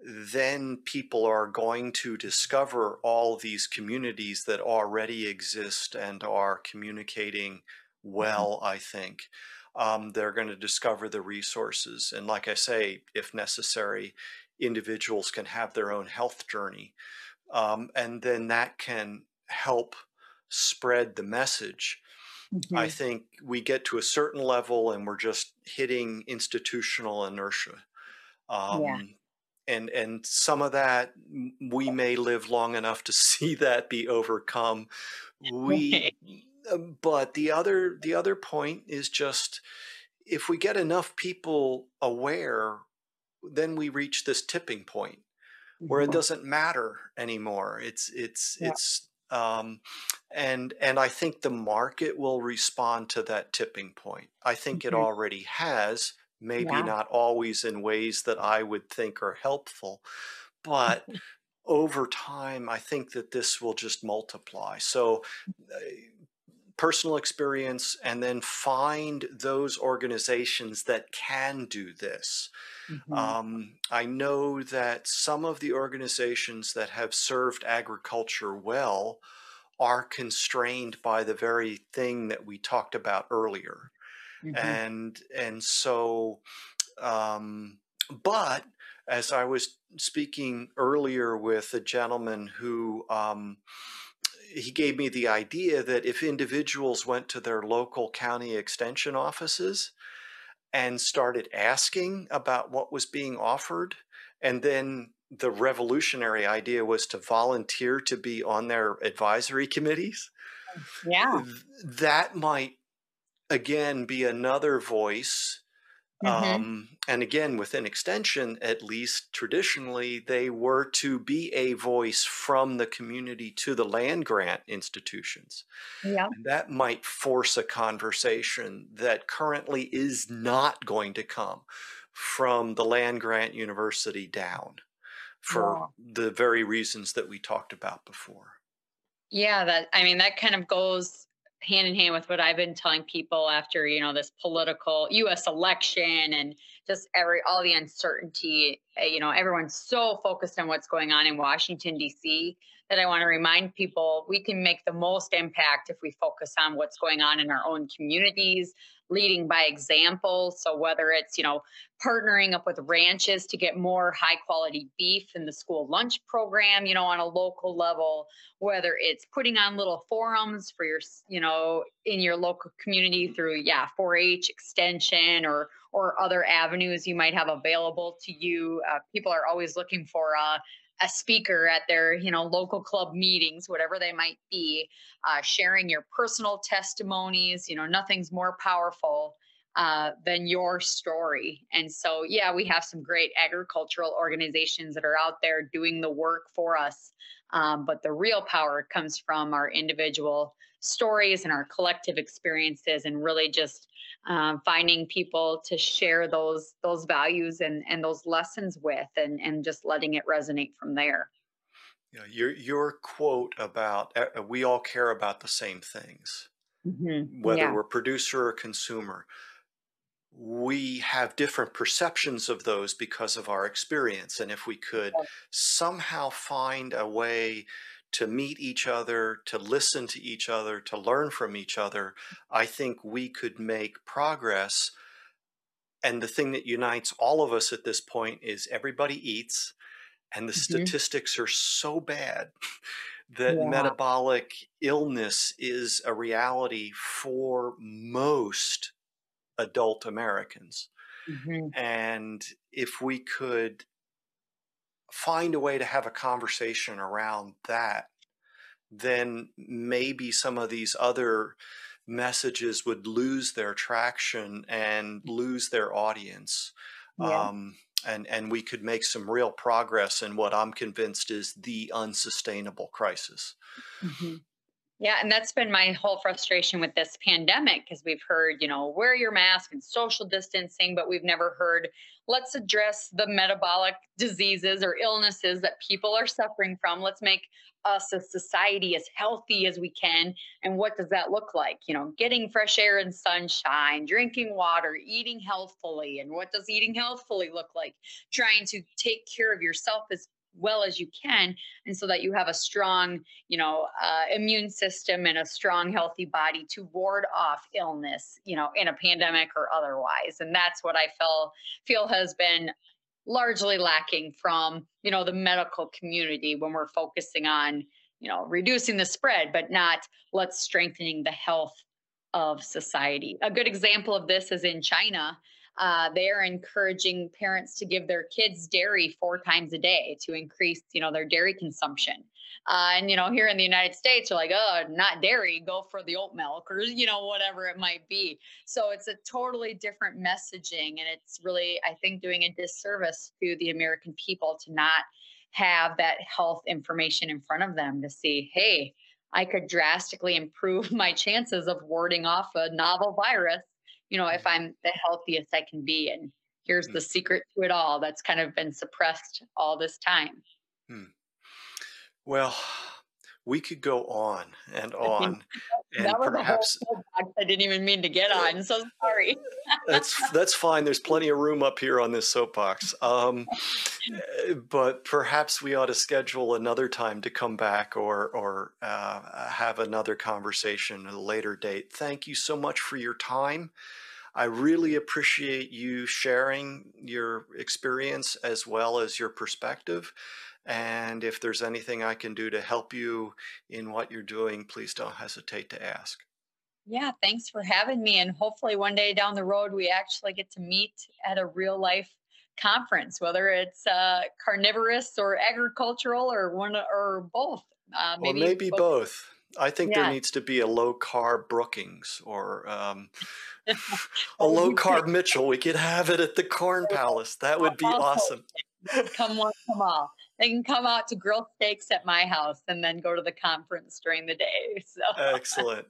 then people are going to discover all these communities that already exist and are communicating mm-hmm. well, I think. Um, they're going to discover the resources. And like I say, if necessary, individuals can have their own health journey um, and then that can help spread the message. Mm-hmm. I think we get to a certain level and we're just hitting institutional inertia. Um, yeah. And and some of that we may live long enough to see that be overcome. We, but the other the other point is just if we get enough people aware, then we reach this tipping point where it doesn't matter anymore. It's it's yeah. it's um, and and I think the market will respond to that tipping point. I think mm-hmm. it already has, maybe yeah. not always in ways that I would think are helpful, but over time, I think that this will just multiply. So. Personal experience and then find those organizations that can do this Mm-hmm. Um, I know that some of the organizations that have served agriculture well are constrained by the very thing that we talked about earlier. mm-hmm. and and so um, but as I was speaking earlier with a gentleman who um, he gave me the idea that if individuals went to their local county extension offices and started asking about what was being offered, and then the revolutionary idea was to volunteer to be on their advisory committees. Yeah. That might again be another voice Mm-hmm. Um, and again, within extension, at least traditionally, they were to be a voice from the community to the land grant institutions. Yeah. And that might force a conversation that currently is not going to come from the land grant university down for the very reasons that we talked about before. Yeah, that I mean that kind of goes hand in hand with what I've been telling people after, you know, this political US election and just every all the uncertainty, eh, you know, everyone's so focused on what's going on in Washington DC that I want to remind people we can make the most impact if we focus on what's going on in our own communities, leading by example. So whether it's, you know, partnering up with ranches to get more high quality beef in the school lunch program, you know, on a local level, whether it's putting on little forums for your, you know, in your local community through, yeah, 4-H extension or or other avenues you might have available to you. Uh, people are always looking for uh, a speaker at their you know local club meetings whatever they might be uh, sharing your personal testimonies you know nothing's more powerful uh, than your story. And so yeah we have some great agricultural organizations that are out there doing the work for us um, but the real power comes from our individual stories and our collective experiences and really just um, finding people to share those those values and and those lessons with and and just letting it resonate from there yeah your your quote about uh, we all care about the same things mm-hmm. whether yeah. we're producer or consumer we have different perceptions of those because of our experience and if we could yeah. somehow find a way to meet each other, to listen to each other, to learn from each other, I think we could make progress. And the thing that unites all of us at this point is everybody eats, and the mm-hmm. statistics are so bad that yeah. metabolic illness is a reality for most adult Americans. Mm-hmm. And if we could find a way to have a conversation around that, then maybe some of these other messages would lose their traction and lose their audience. Yeah. Um, and, and we could make some real progress in what I'm convinced is the unsustainable crisis. Mm-hmm. Yeah, and that's been my whole frustration with this pandemic because we've heard, you know, wear your mask and social distancing, but we've never heard let's address the metabolic diseases or illnesses that people are suffering from. Let's make us a society as healthy as we can. And what does that look like? You know, getting fresh air and sunshine, drinking water, eating healthfully. And what does eating healthfully look like? Trying to take care of yourself as well as you can and so that you have a strong you know uh, immune system and a strong healthy body to ward off illness you know in a pandemic or otherwise. And that's what i feel feel has been largely lacking from you know the medical community when we're focusing on you know reducing the spread but not let's strengthening the health of society. A good example of this is in china uh, they are encouraging parents to give their kids dairy four times a day to increase you know their dairy consumption uh, and you know, here in the United States, you're like, oh, not dairy, go for the oat milk, or you know, whatever it might be. So it's a totally different messaging, and it's really, I think, doing a disservice to the American people to not have that health information in front of them to see, hey, I could drastically improve my chances of warding off a novel virus, you know, if mm-hmm. I'm the healthiest I can be. And here's the mm. secret to it all that's kind of been suppressed all this time. Hmm. Well, we could go on and on, and that was perhaps a whole I didn't even mean to get on. So sorry. that's that's fine. There's plenty of room up here on this soapbox. Um, eh, but perhaps we ought to schedule another time to come back or or uh, have another conversation at a later date. Thank you so much for your time. I really appreciate you sharing your experience as well as your perspective. And if there's anything I can do to help you in what you're doing, please don't hesitate to ask. Yeah, thanks for having me. And hopefully, one day down the road, we actually get to meet at a real life conference, whether it's uh, carnivorous or agricultural or one or both. Uh, maybe, well, maybe both. both. I think yeah. there needs to be a low carb Brookings or um, a low carb Mitchell. We could have it at the Corn Palace. That would be awesome. come one, come all. They can come out to grill steaks at my house and then go to the conference during the day. So excellent.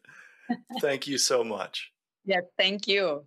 Thank you so much. Yes, thank you.